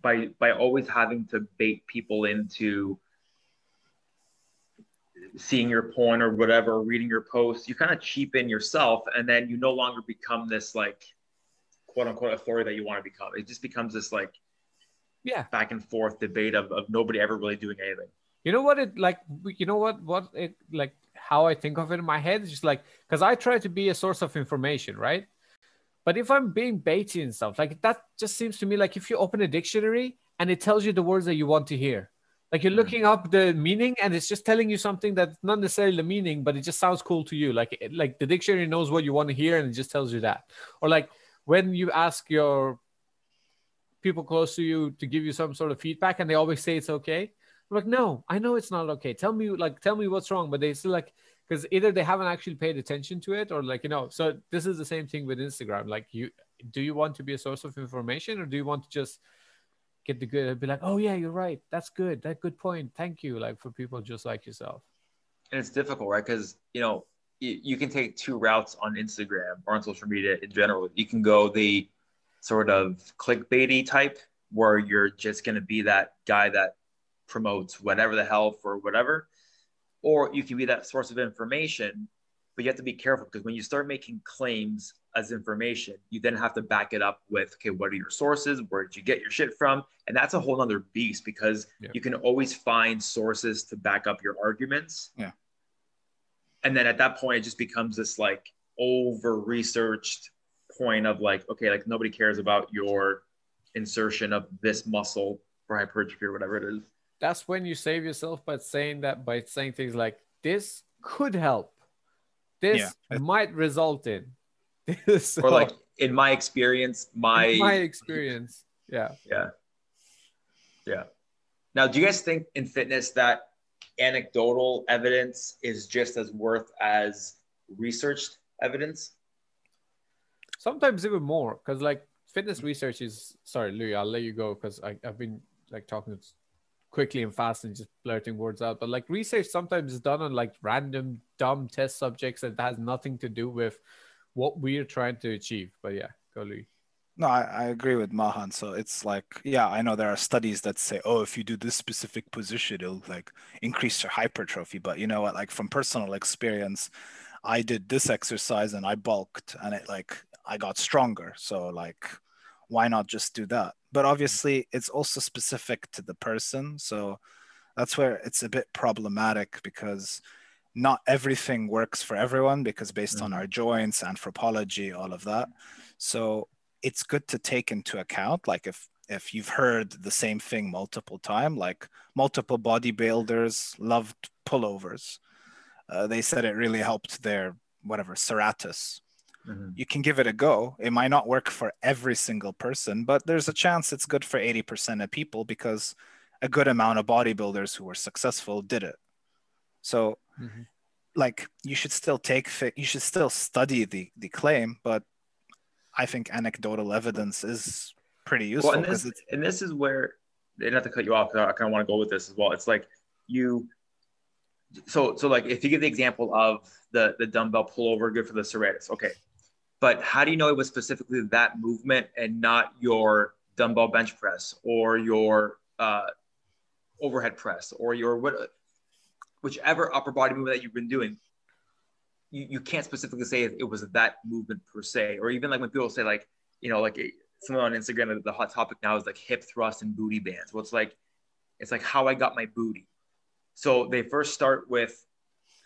S4: by by always having to bait people into seeing your porn or whatever, reading your posts, you kind of cheapen yourself, and then you no longer become this like quote unquote authority that you want to become. It just becomes this like
S3: yeah.
S4: back and forth debate of, of nobody ever really doing anything.
S3: You know what it like you know what what it like how i think of it in my head is just like because i try to be a source of information right but if i'm being baity and stuff like that just seems to me like if you open a dictionary and it tells you the words that you want to hear. Like you're hmm. looking up the meaning and it's just telling you something that's not necessarily the meaning but it just sounds cool to you. Like like the dictionary knows what you want to hear and it just tells you that. Or like when you ask your people close to you to give you some sort of feedback and they always say it's okay I'm like no i know it's not okay. Tell me like tell me what's wrong. But they still like because either they haven't actually paid attention to it or like you know so this is the same thing with instagram. Like you do you want to be a source of information or do you want to just get the good be like oh yeah you're right. That's good. That good point. Thank you like for people just like yourself.
S4: And it's difficult right? Because you know you, you can take two routes on instagram or on social media in general. You can go the sort of clickbaity type where you're just going to be that guy that promotes whatever the health for whatever, or you can be that source of information. But you have to be careful because when you start making claims as information, you then have to back it up with, okay, what are your sources? Where did you get your shit from? And that's a whole other beast because
S3: Yeah.
S4: you can always find sources to back up your arguments.
S2: Yeah.
S4: And then at that point, it just becomes this like over researched point of like, okay, like nobody cares about your insertion of this muscle for hypertrophy or whatever it is.
S3: That's when you save yourself by saying that by saying things like this could help. This
S2: Yeah. [LAUGHS]
S3: might result in. [LAUGHS] This
S4: Or like in my experience, my,
S3: my experience. Yeah.
S4: yeah. Yeah. Now, do you guys think in fitness that anecdotal evidence is just as worth as researched evidence?
S3: sometimes even more because like fitness research is sorry louis i'll let you go because i've been like talking quickly and fast and just blurting words out but like research sometimes is done on like random dumb test subjects that has nothing to do with what we're trying to achieve but yeah go louis
S2: No, I, I agree with Mahan. So it's like, yeah, I know there are studies that say, oh, if you do this specific position, it'll like increase your hypertrophy. But you know what? Like from personal experience, I did this exercise and I bulked and it like I got stronger. So like, why not just do that? But obviously, it's also specific to the person. So that's where it's a bit problematic because not everything works for everyone because based on
S4: Mhm.
S2: our joints, anthropology, all of that. So it's good to take into account like if if you've heard the same thing multiple time like multiple bodybuilders loved pullovers uh, they said it really helped their whatever serratus you can give it a go it might not work for every single person but there's a chance it's good for 80% of people because a good amount of bodybuilders who were successful did it so
S3: Mhm.
S2: like you should still take fi- you should still study the the claim but i think anecdotal evidence is pretty useful
S4: Well, and this, and this is where, and not to cut you off, I kind of want to go with this as well. It's like you, so so like if you give the example of the the dumbbell pullover, good for the serratus, okay, but how do you know it was specifically that movement and not your dumbbell bench press or your uh, overhead press or your what, whichever upper body movement that you've been doing? You, you can't specifically say it was that movement per se, or even like when people say like you know like someone on Instagram, the hot topic now is like hip thrust and booty bands. Well, it's like, it's like how I got my booty. So they first start with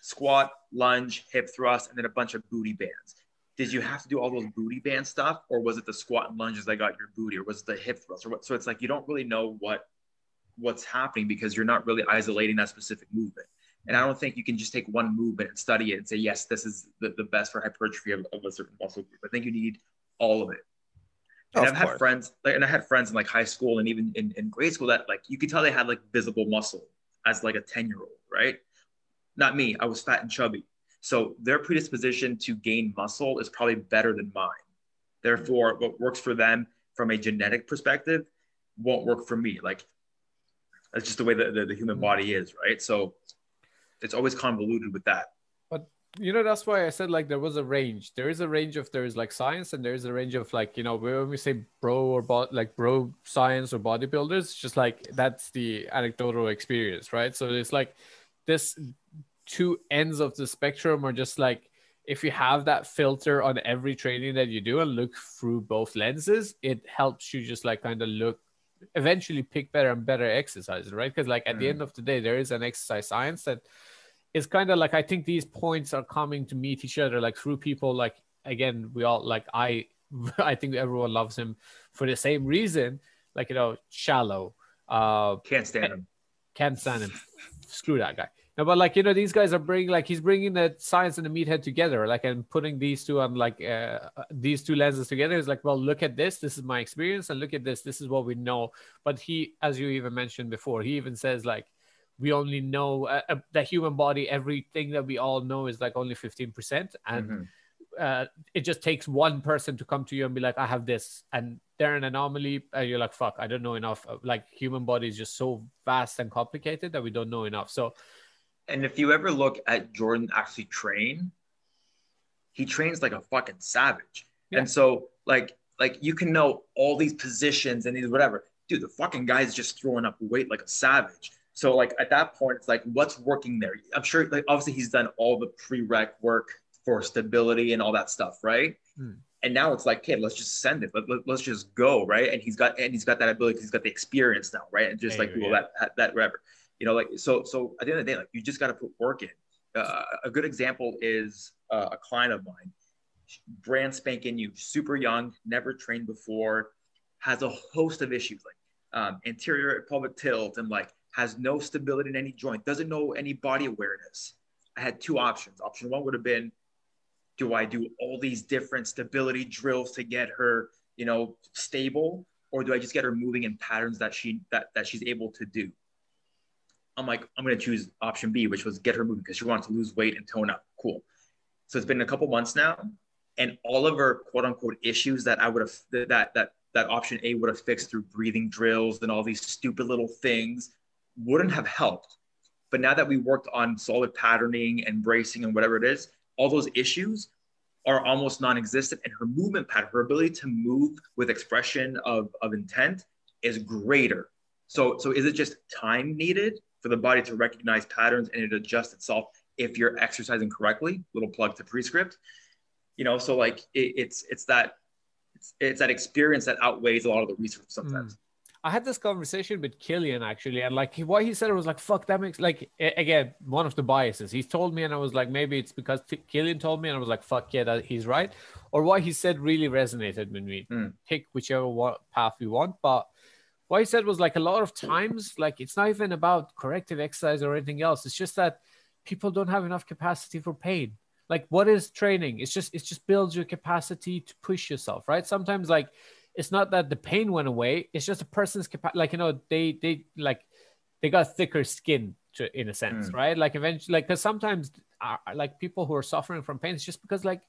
S4: squat, lunge, hip thrust, and then a bunch of booty bands. Did you have to do all those booty band stuff, or was it the squat and lunges that got your booty, or was it the hip thrust, or what? So it's like you don't really know what what's happening because you're not really isolating that specific movement. And I don't think you can just take one movement and study it and say, yes, this is the, the best for hypertrophy of, of a certain muscle group. I think you need all of it. And
S2: Of
S4: I've had friends, like, and I had friends in like high school and even in, in grade school that like you could tell they had like visible muscle as like a 10 year old, right? Not me. I was fat and chubby. So their predisposition to gain muscle is probably better than mine. Therefore, what works for them from a genetic perspective won't work for me. Like that's just the way that the, the human mm-hmm. body is, right? So it's always convoluted with that.
S3: But you know that's why i said like there was a range there is a range of there is like science and there is a range of like you know when we say bro or bot like bro science or bodybuilders just like that's the anecdotal experience right so it's like this two ends of the spectrum are just like if you have that filter on every training that you do and look through both lenses it helps you just like kind of look eventually pick better and better exercises right because like at the
S4: Mm.
S3: end of the day there is an exercise science that is kind of like I think these points are coming to meet each other like through people like again we all like I [LAUGHS] I think everyone loves him for the same reason like you know Shallow uh
S4: Can't stand him.
S3: can't stand him screw that guy no but like you know these guys are bringing like he's bringing the science and the meathead together like and putting these two on like uh, these two lenses together. Is like well look at this. This is my experience and look at this. This is what we know. But he as you even mentioned before he even says like we only know uh, uh, the human body everything that we all know is like only 15% and
S4: Mhm.
S3: uh, it just takes one person to come to you and be like i have this and they're an anomaly and you're like fuck i don't know enough like human body is just so vast and complicated that we don't know enough. So
S4: And if you ever look at Jordan actually train, he trains like a fucking savage.
S3: Yeah.
S4: And so like like you can know all these positions and these whatever. Dude, the fucking guy's just throwing up weight like a savage. So like at that point, it's like what's working there. I'm sure like obviously he's done all the prereq work for stability and all that stuff, right?
S3: Hmm.
S4: And now it's like, okay, let's just send it. Let, let, let's just go, right? And he's got and he's got that ability. He's got the experience now, right? And just
S3: There
S4: like
S3: go,
S4: well, that that whatever, you know, like so so at the end of the day, like you just got to put work in. Uh, a good example is uh, a client of mine, brand spanking new, super young, never trained before, has a host of issues like um, anterior pelvic tilt and like has no stability in any joint, doesn't know any body awareness. I had two options. Option one would have been, do I do all these different stability drills to get her, you know, stable, or do I just get her moving in patterns that she that that she's able to do? I'm like, I'm gonna choose option B, which was get her moving because she wanted to lose weight and tone up. Cool. So it's been a couple months now, and all of her quote unquote issues that I would have that that that option A would have fixed through breathing drills and all these stupid little things wouldn't have helped. But now that we worked on solid patterning and bracing and whatever it is, all those issues are almost non-existent and her movement pattern her ability to move with expression of, of intent is greater so so is it just time needed for the body to recognize patterns and it adjusts itself if you're exercising correctly little plug to Pre-Script you know so like it, it's it's that it's, it's that experience that outweighs a lot of the research sometimes
S3: I had this conversation with Killian actually, and like what he said it was like, "Fuck, that makes like again one of the biases." He told me, and I was like, maybe it's because T- Killian told me, and I was like, "Fuck yeah, that, he's right." Or what he said really resonated with me.
S4: Mm.
S3: Pick whichever path you want, but what he said was like a lot of times, like it's not even about corrective exercise or anything else. It's just that people don't have enough capacity for pain. Like what is training? It's just it just builds your capacity to push yourself, right? Sometimes like it's not that the pain went away it's just a person's capacity like you know they they like they got thicker skin to, in a sense
S4: Mm.
S3: right like eventually like because sometimes uh, like people who are suffering from pain it's just because like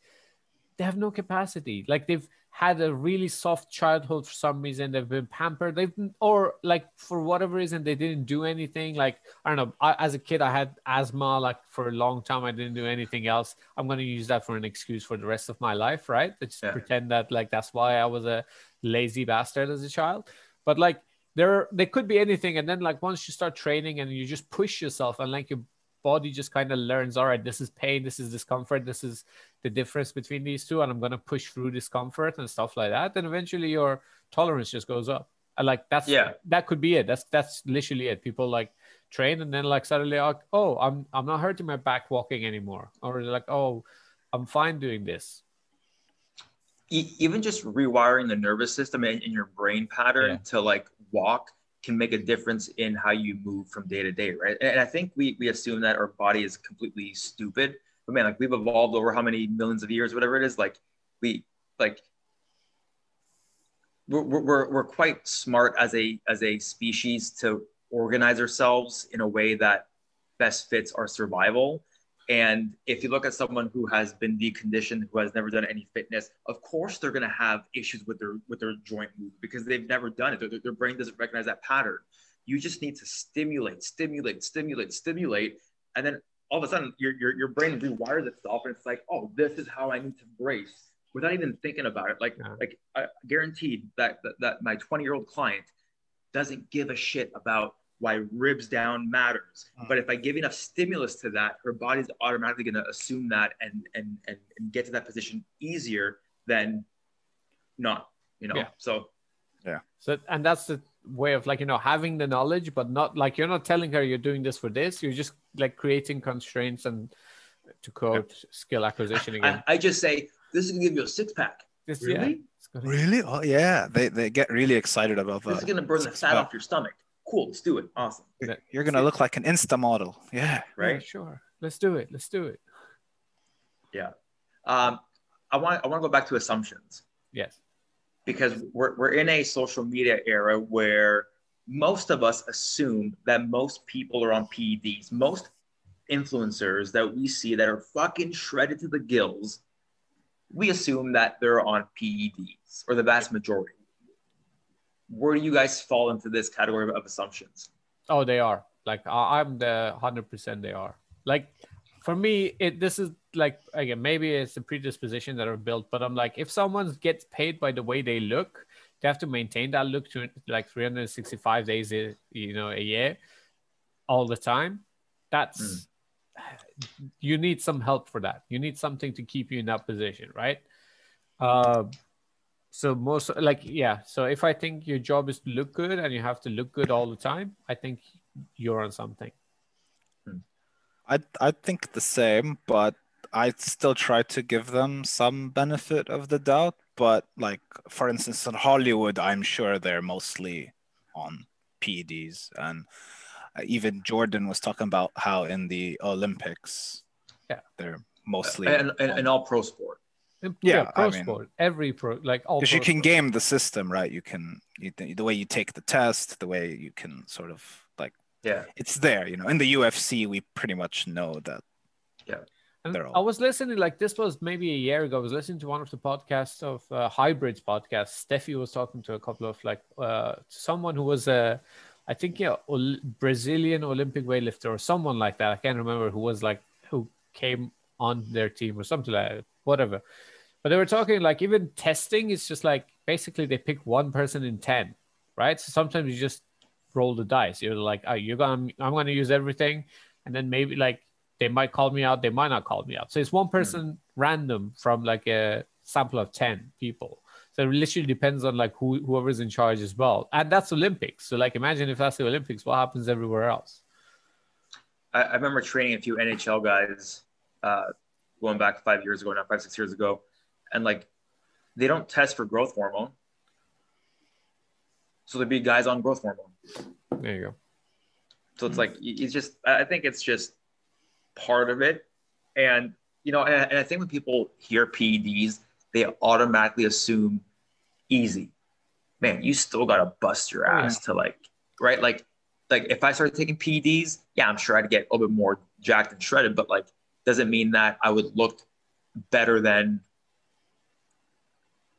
S3: they have no capacity. Like they've had a really soft childhood for some reason. They've been pampered. They've been, or like for whatever reason they didn't do anything. Like i don't know. I, as a kid i had asthma. Like for a long time i didn't do anything else. I'm going to use that for an excuse for the rest of my life right? Just
S4: Yeah.
S3: pretend that like that's why i was a lazy bastard as a child. But like there they could be anything. And then like once you start training and you just push yourself and like your body just kind of learns all right this is pain this is discomfort this is the difference between these two and i'm going to push through discomfort and stuff like that then eventually your tolerance just goes up and like that's
S4: Yeah.
S3: that could be it that's that's literally it people like train and then like suddenly like, oh i'm i'm not hurting my back walking anymore or like oh i'm fine doing this
S4: even just rewiring the nervous system and, and your brain pattern
S3: Yeah.
S4: to like walk can make a difference in how you move from day to day, right? And I think we we assume that our body is completely stupid, but man, like we've evolved over how many millions of years, whatever it is. Like we like we're we're we're quite smart as a as a species to organize ourselves in a way that best fits our survival. And if you look at someone who has been deconditioned, who has never done any fitness, of course they're going to have issues with their with their joint movement because they've never done it. Their, their brain doesn't recognize that pattern. You just need to stimulate, stimulate, stimulate, stimulate, and then all of a sudden your your, your brain rewires itself, and it's like, oh, this is how I need to brace without even thinking about it. Like
S3: Yeah.
S4: like I guaranteed that that, that my 20 year old client doesn't give a shit about why ribs down matters.
S2: Mm.
S4: But if I give enough stimulus to that, her body's automatically going to assume that and, and and and get to that position easier than not. You know.
S3: Yeah.
S4: So yeah.
S3: So and that's the way of like you know having the knowledge, but not like you're not telling her you're doing this for this. You're just like creating constraints and to quote skill acquisition again.
S4: I, I just say this is going to give you a six pack.
S3: This-
S4: Really?
S3: yeah,
S2: Really? Oh yeah. They they get really excited about that.
S4: This is going to burn the fat
S2: pack.
S4: off your stomach. Cool. Let's do it. Awesome.
S2: You're gonna look like an Insta model. Yeah.
S3: Yeah,
S4: Right.
S3: sure. Let's do it. Let's do it.
S4: Yeah um, I want I want to go back to assumptions.
S3: Yes.
S4: because we're, we're in a social media era where most of us assume that most people are on PEDs. Most influencers that we see that are fucking shredded to the gills, we assume that they're on PEDs or the vast majority. Where do you guys fall into this category of, assumptions?
S3: Oh, they are. Like I- I'm the hundred percent. They are. Like for me, it this is like again maybe it's a predisposition that are built, but I'm like if someone gets paid by the way they look, they have to maintain that look to like 365 days, a, you know, a year. all the time, that's you need some help for that. You need something to keep you in that position, right? Uh, so most like yeah. So if I think your job is to look good and you have to look good all the time, I think you're on something.
S2: I I think the same, but I still try to give them some benefit of the doubt. But like for instance, in Hollywood, I'm sure they're mostly on PEDs, and uh, even Jordan was talking about how in the Olympics,
S3: Yeah.
S2: they're mostly
S4: and, and, and all pro sport.
S3: Yeah,
S2: Yeah,
S3: pro
S2: I mean-
S3: sport, every pro like all
S2: because you can
S3: sport.
S2: game the system, right? You can you, the way you take the test, the way you can sort of like
S4: Yeah.
S2: it's there. You know, in the UFC, we pretty much know that.
S3: Yeah and
S2: They're
S3: I was listening, like this was maybe a year ago. I was listening to one of the podcasts of uh, Hybrids podcast. Steffi was talking to a couple of like uh, someone who was a, I think yeah, Ol- Brazilian Olympic weightlifter or someone like that. I can't remember who was like who came on their team or something like that, whatever. But they were talking like even testing is just like basically they pick one person in ten, right? So sometimes you just roll the dice. You're like, oh, you're gonna, I'm gonna use everything, and then maybe like they might call me out, they might not call me out. So it's one person random from like a sample of 10 people. So it literally depends on like who whoever's in charge as well. And that's Olympics. So like imagine if that's the Olympics, what happens everywhere else?
S4: I, I remember training a few NHL guys uh, going back five years ago, now five, six years ago. And like, they don't test for growth hormone. So there'd be guys on growth hormone.
S3: There you go.
S4: So it's like, it's just, I think it's just part of it. And, you know, and, and I think when people hear PEDs, they automatically assume easy. Man, you still got to bust your
S3: Oh, yeah.
S4: ass to like, right? Like, like if I started taking PEDs, yeah, I'm sure I'd get a little bit more jacked and shredded, but like, doesn't mean that I would look better than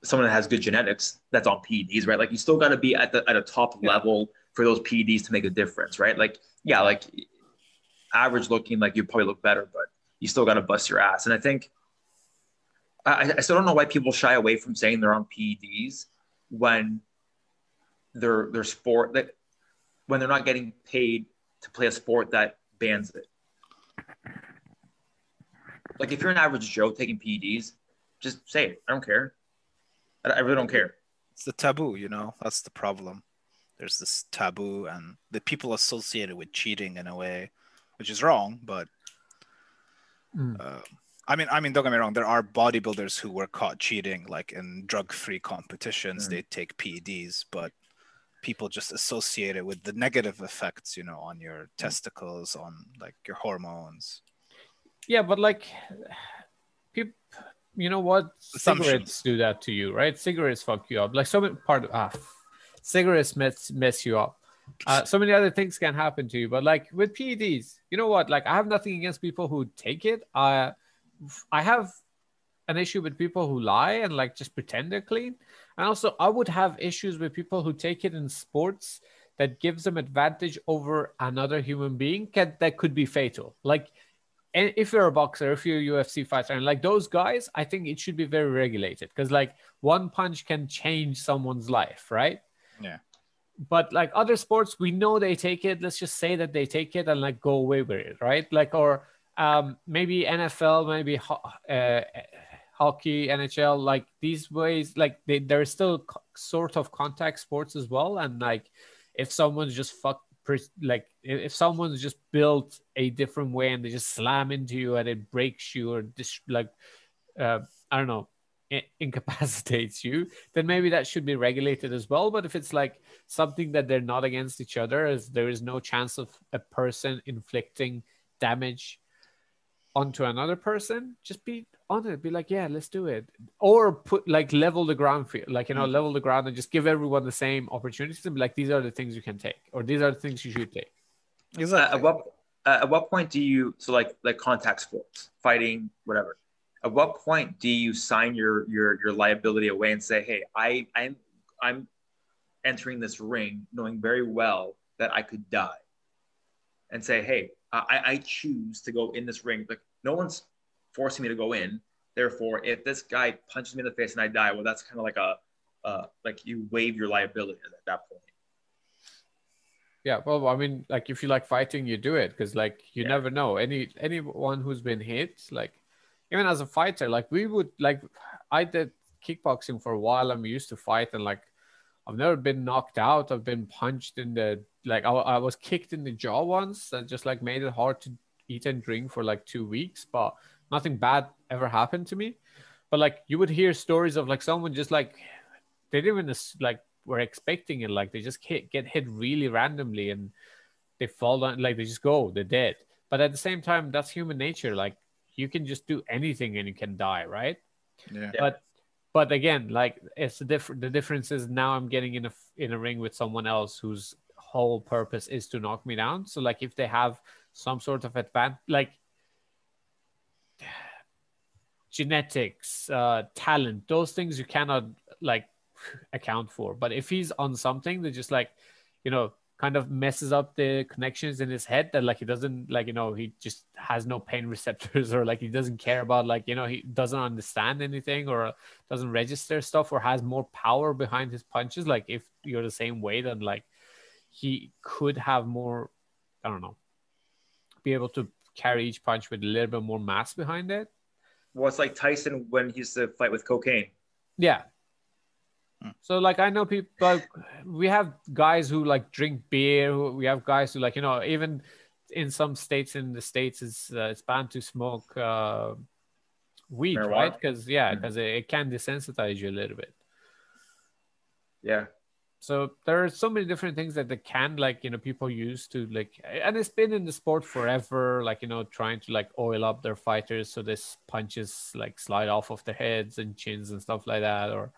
S4: someone that has good genetics that's on PEDs, right? Like you still got to be at the at a top
S3: Yeah.
S4: level for those PEDs to make a difference, right? Like, yeah, like average looking, like you probably look better, but you still got to bust your ass. And I think I, I still don't know why people shy away from saying they're on PEDs when their their sport that when they're not getting paid to play a sport that bans it. Like if you're an average Joe taking PEDs, just say it. I don't care. I, I really don't care.
S2: It's the taboo, you know. That's the problem. There's this taboo, and the people associated with cheating in a way, which is wrong. But
S3: Mm.
S2: uh, I mean, I mean, don't get me wrong. There are bodybuilders who were caught cheating, like in drug-free competitions.
S4: Mm.
S2: They take PEDs, but people just associate it with the negative effects, you know, on your testicles, on like your hormones.
S3: Yeah, but like people you know what? Cigarettes do that to you, right? Cigarettes fuck you up. Like so many part of ah, cigarettes mess mess you up. Uh, so many other things can happen to you, but like with PEDs, you know what? Like I have nothing against people who take it. Uh, I have an issue with people who lie and like just pretend they're clean. And also, I would have issues with people who take it in sports that gives them advantage over another human being can, that could be fatal. Like, and if you're a boxer, if you're a UFC fighter, and like those guys, I think it should be very regulated because like one punch can change someone's life, right?
S2: Yeah.
S3: But like other sports, we know they take it. Let's just say that they take it and like go away with it, right? Like, or um, maybe NFL, maybe ho- uh, hockey, NHL, like these ways, like they, there's still co- sort of contact sports as well. And like, if someone's just fuck, pers- like if someone's just built a different way and they just slam into you and it breaks you or dis- like, uh, I don't know, incapacitates you, then maybe that should be regulated as well. But if it's like something that they're not against each other, as there is no chance of a person inflicting damage onto another person, just be on it. Be like, yeah, let's do it. Or put like level the ground field, like you know, level the ground and just give everyone the same opportunities and be like, these are the things you can take, or these are the things you should take.
S4: Uh,
S2: Exactly.
S4: at what uh, at what point do you so like like contact sports, fighting, whatever? At what point do you sign your your your liability away and say, hey, I I'm I'm entering this ring knowing very well that I could die, and say, hey, I I choose to go in this ring. Like no one's forcing me to go in. Therefore, if this guy punches me in the face and I die, well, that's kind of like a uh, like you waive your liability at that point.
S3: Yeah, well, I mean, like if you like fighting, you do it because like you
S4: Yeah.
S3: never know. Any anyone who's been hit, like even as a fighter, like we would like I did kickboxing for a while I'm used to fight and like I've never been knocked out. I've been punched in the like I, I was kicked in the jaw once that just like made it hard to eat and drink for like two weeks, but nothing bad ever happened to me. But like you would hear stories of like someone just like they didn't even as- like were expecting it. Like they just hit, get hit really randomly and they fall down. Like they just go, they're dead. But at the same time, that's human nature. Like you can just do anything and you can die, right?
S2: Yeah.
S4: Yeah.
S3: But but again, like it's the different. The difference is now I'm getting in a in a ring with someone else whose whole purpose is to knock me down. So like if they have some sort of advantage, like genetics, uh, talent, those things you cannot like account for. But if he's on something they're just like, you know, kind of messes up the connections in his head that like he doesn't like, you know, he just has no pain [LAUGHS] receptors or like he doesn't care about like, you know, he doesn't understand anything or doesn't register stuff or has more power behind his punches. Like if you're the same weight then like he could have more, I don't know, be able to carry each punch with a little bit more mass behind it.
S4: Well, it's like Tyson when he used to fight with cocaine.
S3: Yeah.
S2: Hmm.
S3: So like I know people like we have guys who like drink beer. who- We have guys who like you know even in some states in the states it's uh, it's banned to smoke uh, weed,
S4: Marijuana?
S3: right? Because yeah, because it, it can desensitize you a little bit.
S4: Yeah.
S3: So there are so many different things that they can like you know people use to like and it's been in the sport forever like you know trying to like oil up their fighters so this punches like slide off of their heads and chins and stuff like that or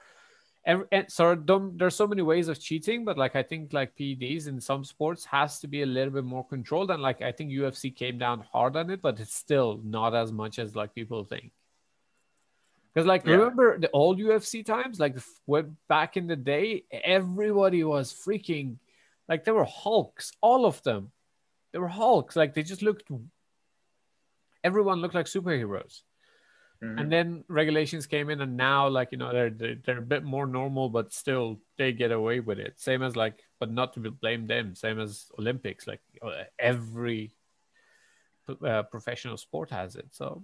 S3: every, and so don't, there's so many ways of cheating but like I think like PEDs in some sports has to be a little bit more controlled and like I think UFC came down hard on it but it's still not as much as like people think. Because like
S4: Yeah.
S3: remember the old UFC times, like when back in the day, everybody was freaking like they were hulks, all of them. They were hulks, like they just looked. Everyone looked like superheroes,
S4: Mhm.
S3: and then regulations came in, and now like you know they're, they're they're a bit more normal, but still they get away with it. Same as like, but not to blame them. Same as Olympics, like uh, every uh, professional sport has it. So,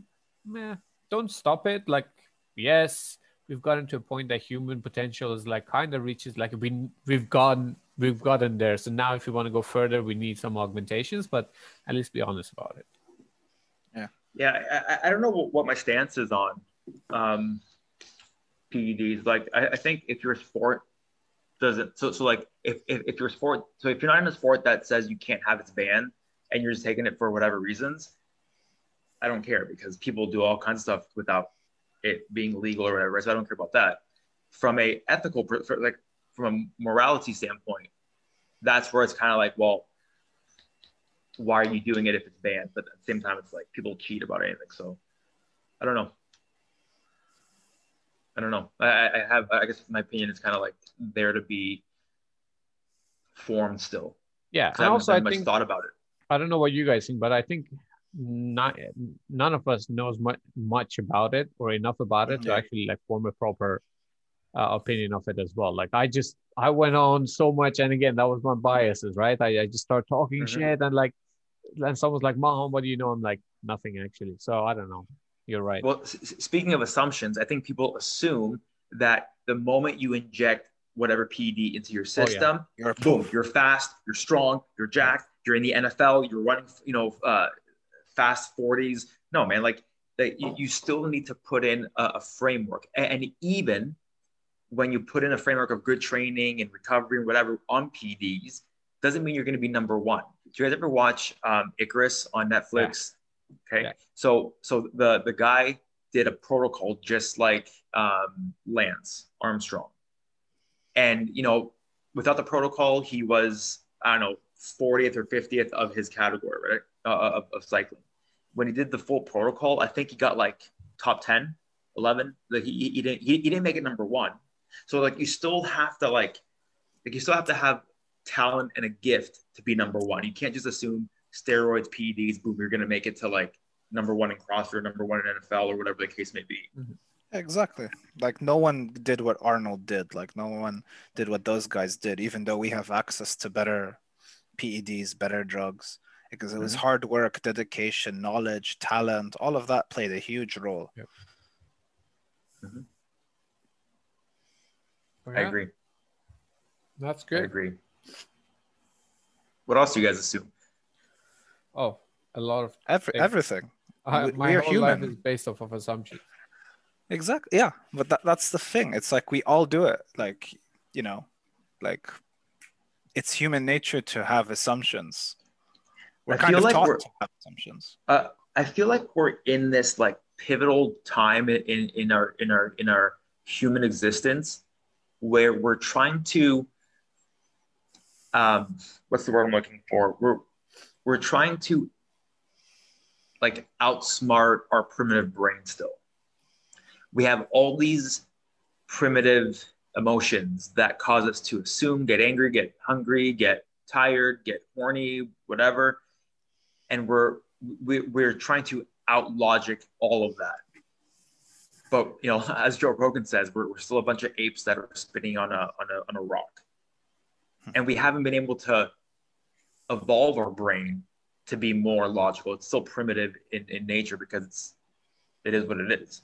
S3: yeah, don't stop it. Like, yes, we've gotten to a point that human potential is like kind of reaches like we we've gone we've gotten there. So now, if we want to go further, we need some augmentations. But at least be honest about it.
S4: Yeah, I, I- don't know what, my stance is on um, PEDs. Like, I, I think if your sport doesn't, so so like if, if if your sport, so if you're not in a sport that says you can't have it's banned and you're just taking it for whatever reasons, I don't care because people do all kinds of stuff without it being legal or whatever. So I don't care about that. From a ethical, like from a morality standpoint, that's where it's kind of like, well, why are you doing it if it's banned? But at the same time, it's like people cheat about anything. So I don't know. I don't know. I, I have, I guess my opinion is kind of like there to be formed still.
S3: Yeah.
S4: I
S3: also I think
S4: thought about it.
S3: I don't know what you guys think, but I think not none of us knows much much about it or enough about it to actually like form a proper uh, opinion of it as well. Like I just I went on so much, and again that was my biases, right? I, I just start talking
S4: Mhm.
S3: shit and like, then someone's like, "Mahan, what do you know?" I'm like, "Nothing actually." So I don't know. You're right.
S4: Well, s- s- speaking of assumptions, I think people assume that the moment you inject whatever PED into your
S3: Oh, yeah.
S4: system,
S2: You're a
S4: boom, you're fast, you're strong, you're jacked, you're in the NFL, you're running, you know, uh, fast 40s. No, man, like that you, you still need to put in a, a framework. A- And, even when you put in a framework of good training and recovery and whatever on PEDs, doesn't mean you're going to be number one. Do you guys ever watch um, Icarus on Netflix? Okay.
S3: Yeah.
S4: So, so the, the guy did a protocol just like um, Lance Armstrong. And, you know, without the protocol, he was, I don't know, 40th or 50th of his category, right? Uh, of, of cycling. When he did the full protocol, I think he got like top 10, 11. Like he, he didn't, he, he didn't make it number one. So like, you still have to like, like you still have to have talent and a gift to be number one. You can't just assume steroids, PEDs, boom, you're going to make it to like number one in CrossFit, or number one in NFL or whatever the case may be.
S2: Exactly. Like no one did what Arnold did. Like no one did what those guys did, even though we have access to better PEDs, better drugs, because it was
S3: Mhm.
S2: hard work, dedication, knowledge, talent, all of that played a huge role.
S4: I agree.
S3: That's good.
S4: I agree. What else do you guys assume?
S3: Oh, a lot of
S2: Every, everything.
S3: uh,
S2: We-
S3: my
S2: we are
S3: whole life
S2: human.
S3: is based off of assumptions.
S2: Exactly. Yeah, but that, that's the thing. It's like we all do it. Like you know, like it's human nature to have assumptions. We're
S4: I
S2: kind
S4: feel
S2: of
S4: like
S2: taught to have assumptions.
S4: Uh, I feel like we're in this like pivotal time in, in, in our in our in our human existence where we're trying to um what's the word I'm looking for? We're we're trying to like outsmart our primitive brain still. We have all these primitive emotions that cause us to assume, get angry, get hungry, get tired, get horny, whatever. And we're we, we're trying to out logic all of that. But you know, [LAUGHS] as Joe Rogan says, we're, we're still a bunch of apes that are spinning on a on a on a rock, and we haven't been able to evolve our brain to be more logical. It's still primitive in, in nature because it's it is what it is.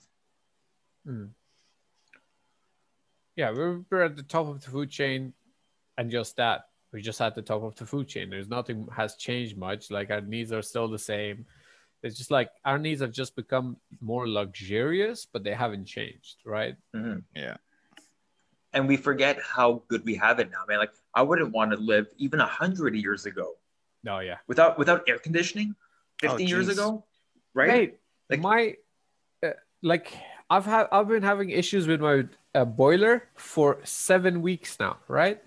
S3: Yeah, we're, we're at the top of the food chain, and just that we're just at the top of the food chain. There's nothing has changed much. Like our needs are still the same. It's just like our needs have just become more luxurious, but they haven't changed, right?
S4: Mhm.
S2: Yeah.
S4: And we forget how good we have it now, man. Like I wouldn't want to live even a hundred years ago
S3: No, yeah.
S4: without without air conditioning,
S2: Oh,
S4: fifteen years ago, right?
S3: Hey,
S4: Like-
S3: my uh, like I've had I've been having issues with my uh, boiler for seven weeks now, right?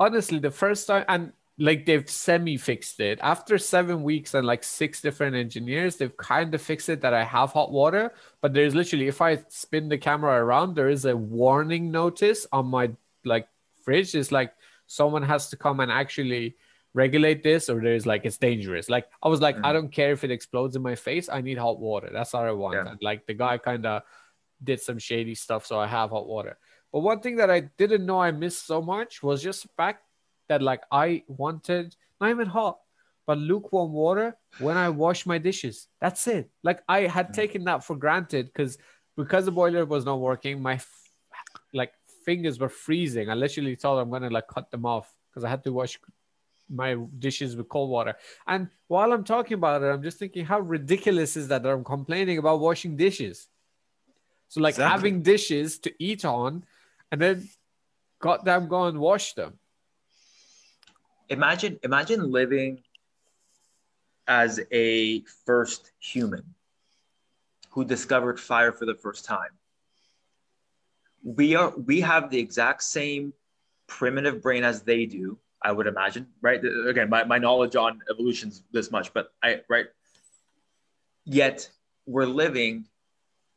S3: Honestly, the first time and like they've semi fixed it after seven weeks and like six different engineers, they've kind of fixed it that I have hot water, but there's literally if I spin the camera around, there is a warning notice on my like fridge. It's like someone has to come and actually regulate this or there's like it's dangerous like i was like i
S4: Mhm.
S3: don't care if it explodes in my face i need hot water that's all i want
S4: Yeah.
S3: and like the guy kind of did some shady stuff so i have hot water but one thing that i didn't know i missed so much was just the fact that like i wanted not even hot but lukewarm water when i wash my dishes that's it like i had
S4: Mhm.
S3: taken that for granted because because the boiler was not working my f- like fingers were freezing i literally thought i'm gonna like cut them off because i had to wash my dishes with cold water. And while I'm talking about it, I'm just thinking how ridiculous is that, that I'm complaining about washing dishes. So like
S2: Exactly.
S3: having dishes to eat on and then goddamn go and wash them.
S4: Imagine imagine living as a first human who discovered fire for the first time. We are we have the exact same primitive brain as they do i would imagine right? Again my, my knowledge on evolution's this much but i right? Yet we're living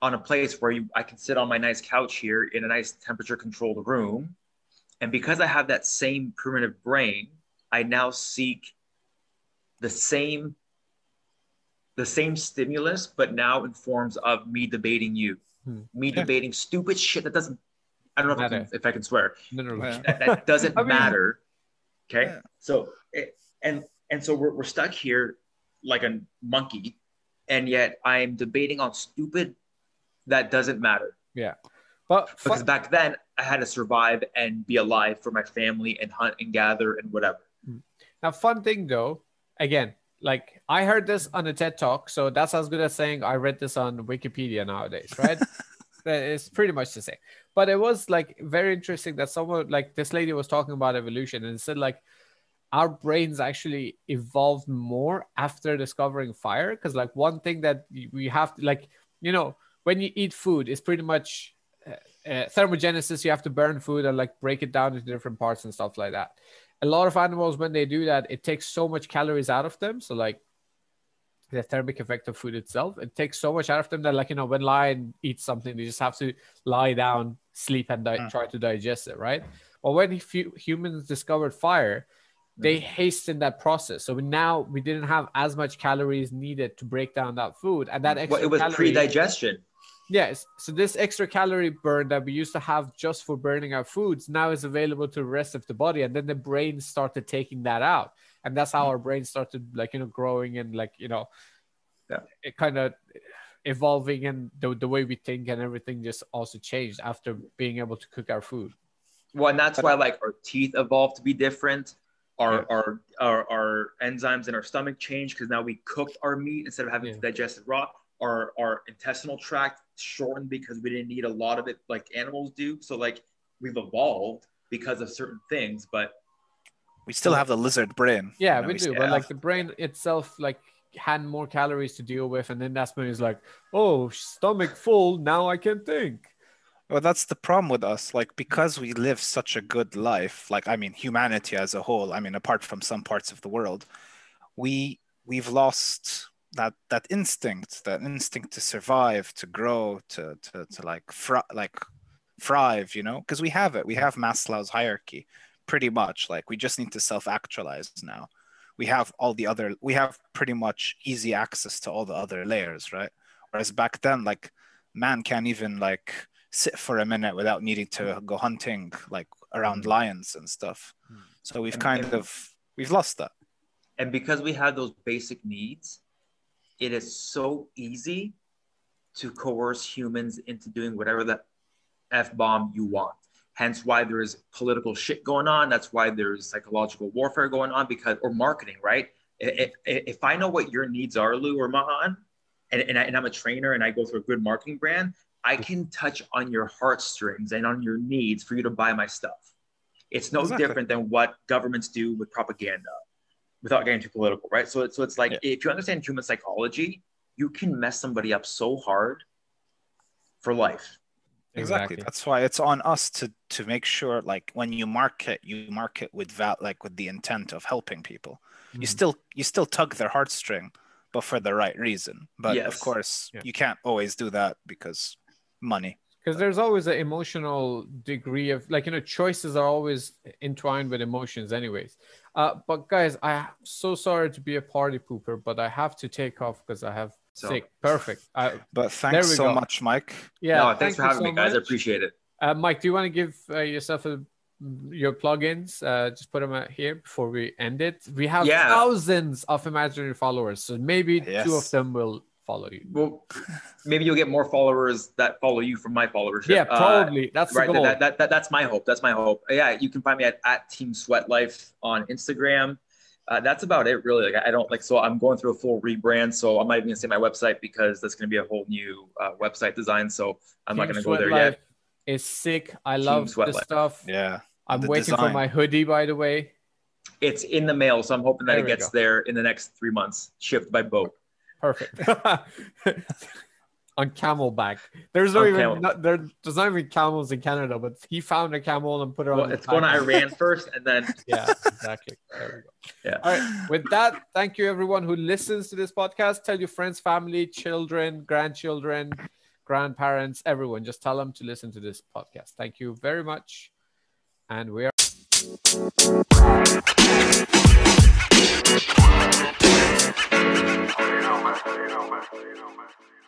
S4: on a place where you, i can sit on my nice couch here in a nice temperature controlled room and because i have that same primitive brain I now seek the same the same stimulus, but now in forms of me debating you,
S3: Hmm.
S4: me
S2: Yeah.
S4: debating stupid shit that doesn't. I don't know if I, can,
S3: Matter.
S4: if I can swear
S3: No, no, no.
S4: That, that doesn't [LAUGHS]
S3: I mean-
S4: matter. Okay,
S2: Yeah.
S4: so it, and and so we're we're stuck here like a monkey, and yet I'm debating on stupid that doesn't matter Yeah,
S3: But
S4: because
S3: fu-
S4: back then I had to survive and be alive for my family and hunt and gather and whatever.
S3: Now, fun thing though, again, like I heard this on a TED talk, so that's as good as saying I read this on Wikipedia nowadays, right? [LAUGHS] It's pretty much the same. But it was like very interesting that someone like this lady was talking about evolution and said like our brains actually evolved more after discovering fire because like one thing that we have to like you know when you eat food it's pretty much uh, uh, thermogenesis you have to burn food and like break it down into different parts and stuff like that a lot of animals when they do that it takes so much calories out of them. So like the thermic effect of food itself it takes so much out of them that like you know when lion eats something they just have to lie down sleep and di-
S2: Mm.
S3: try to digest it right? But when hu- humans discovered fire they hastened that process. So we now we didn't have as much calories needed to break down that food. And that extra
S4: Well, it was
S3: calorie-
S4: pre-digestion.
S3: Yes. So this extra calorie burn that we used to have just for burning our foods now is available to the rest of the body. And then the brain started taking that out. and that's how mm. our brain started like you know growing and like you know
S4: Yeah.
S3: it kind of evolving and the, the way we think and everything just also changed after being able to cook our food
S4: Well, and that's
S2: But-
S4: why like our teeth evolved to be different. Our
S3: Yeah.
S4: our, our our enzymes in our stomach changed because now we cooked our meat instead of having
S3: Yeah.
S4: to digest it raw. Our our intestinal tract shortened because we didn't need a lot of it like animals do. So like we've evolved because of certain things, but
S2: We still have the lizard brain.
S3: yeah
S2: you know,
S3: we do but like the brain itself like had more calories to deal with and then that's when it's like oh stomach full now i can think
S2: Well, that's the problem with us. Like, because we live such a good life, like, I mean, humanity as a whole, I mean, apart from some parts of the world, we we've lost that that instinct, that instinct to survive, to grow, to to, to like fr- like thrive, you know, because we have it. We have Maslow's hierarchy, pretty much. Like, we just need to self-actualize now. We have all the other. We have pretty much easy access to all the other layers, right? Whereas back then, like, man can't even like sit for a minute without needing to go hunting like around lions and stuff.
S3: Mm.
S2: So we've kind of we've lost that.
S4: and because we have those basic needs, it is so easy to coerce humans into doing whatever the f bomb you want. Hence, why there's political shit going on. That's why there's psychological warfare going on because or marketing, right? If, if, if I know what your needs are, Lou or Mahan, and, and, I, and I'm a trainer and I go through a good marketing brand, I can touch on your heartstrings and on your needs for you to buy my stuff. It's no
S2: Exactly.
S4: different than what governments do with propaganda without getting too political, right? So, it's- so it's like
S2: Yeah.
S4: if you understand human psychology, you can mess somebody up so hard for life.
S2: Exactly. That's why it's on us to to make sure like when you market, you market with that, like with the intent of helping people. You
S3: Mhm.
S2: still you still tug their heartstring, but for the right reason. But
S4: Yes.
S2: of course,
S3: Yeah.
S2: you can't always do that because money.
S3: Because there's always an emotional degree of like you know choices are always entwined with emotions anyways uh but guys i'm so sorry to be a party pooper but i have to take off because i have
S4: So-
S3: sick perfect uh,
S2: But thanks
S3: we
S2: so
S3: go.
S2: much, Mike.
S3: yeah
S4: no,
S3: thank
S4: thanks for having
S3: so
S4: me, guys. I appreciate it.
S3: uh, mike do you want to give uh, yourself a your plugins uh just put them out here before we end it we have
S4: Yeah.
S3: thousands of imaginary followers so maybe two of them will follow you
S4: Well, maybe you'll get more followers that follow you from my followership.
S3: yeah
S4: Uh,
S3: probably that's the
S4: right.
S3: goal
S4: That, that, that, that's my hope. That's my hope. Yeah, you can find me at, at Team Sweat Life on Instagram. Uh, that's about it, really. Like I don't like. So I'm going through a full rebrand. So I'm not even gonna say my website because that's gonna be a whole new uh, website design. So I'm not gonna go
S3: Sweat
S4: there
S3: Life
S4: yet.
S3: is sick i
S4: Team
S3: love
S4: Sweat
S3: the
S4: Life.
S3: stuff
S2: Yeah.
S3: i'm
S2: the
S3: waiting for my hoodie by the way
S4: It's in the mail, so I'm hoping that
S3: There
S4: it gets
S3: go.
S4: there in the next three months, shipped by boat.
S3: Perfect. [LAUGHS] [LAUGHS] on camelback. There's no
S4: on
S3: even
S4: camel.
S3: no, there, there's not even camels in Canada, but he found a camel and put it
S4: well,
S3: on.
S4: It's going to Iran first, and then [LAUGHS]
S3: yeah, exactly.
S4: Yeah.
S3: All right. With that, thank you everyone who listens to this podcast. Tell your friends, family, children, grandchildren, grandparents, everyone. Just tell them to listen to this podcast. Thank you very much, and we are you know, man.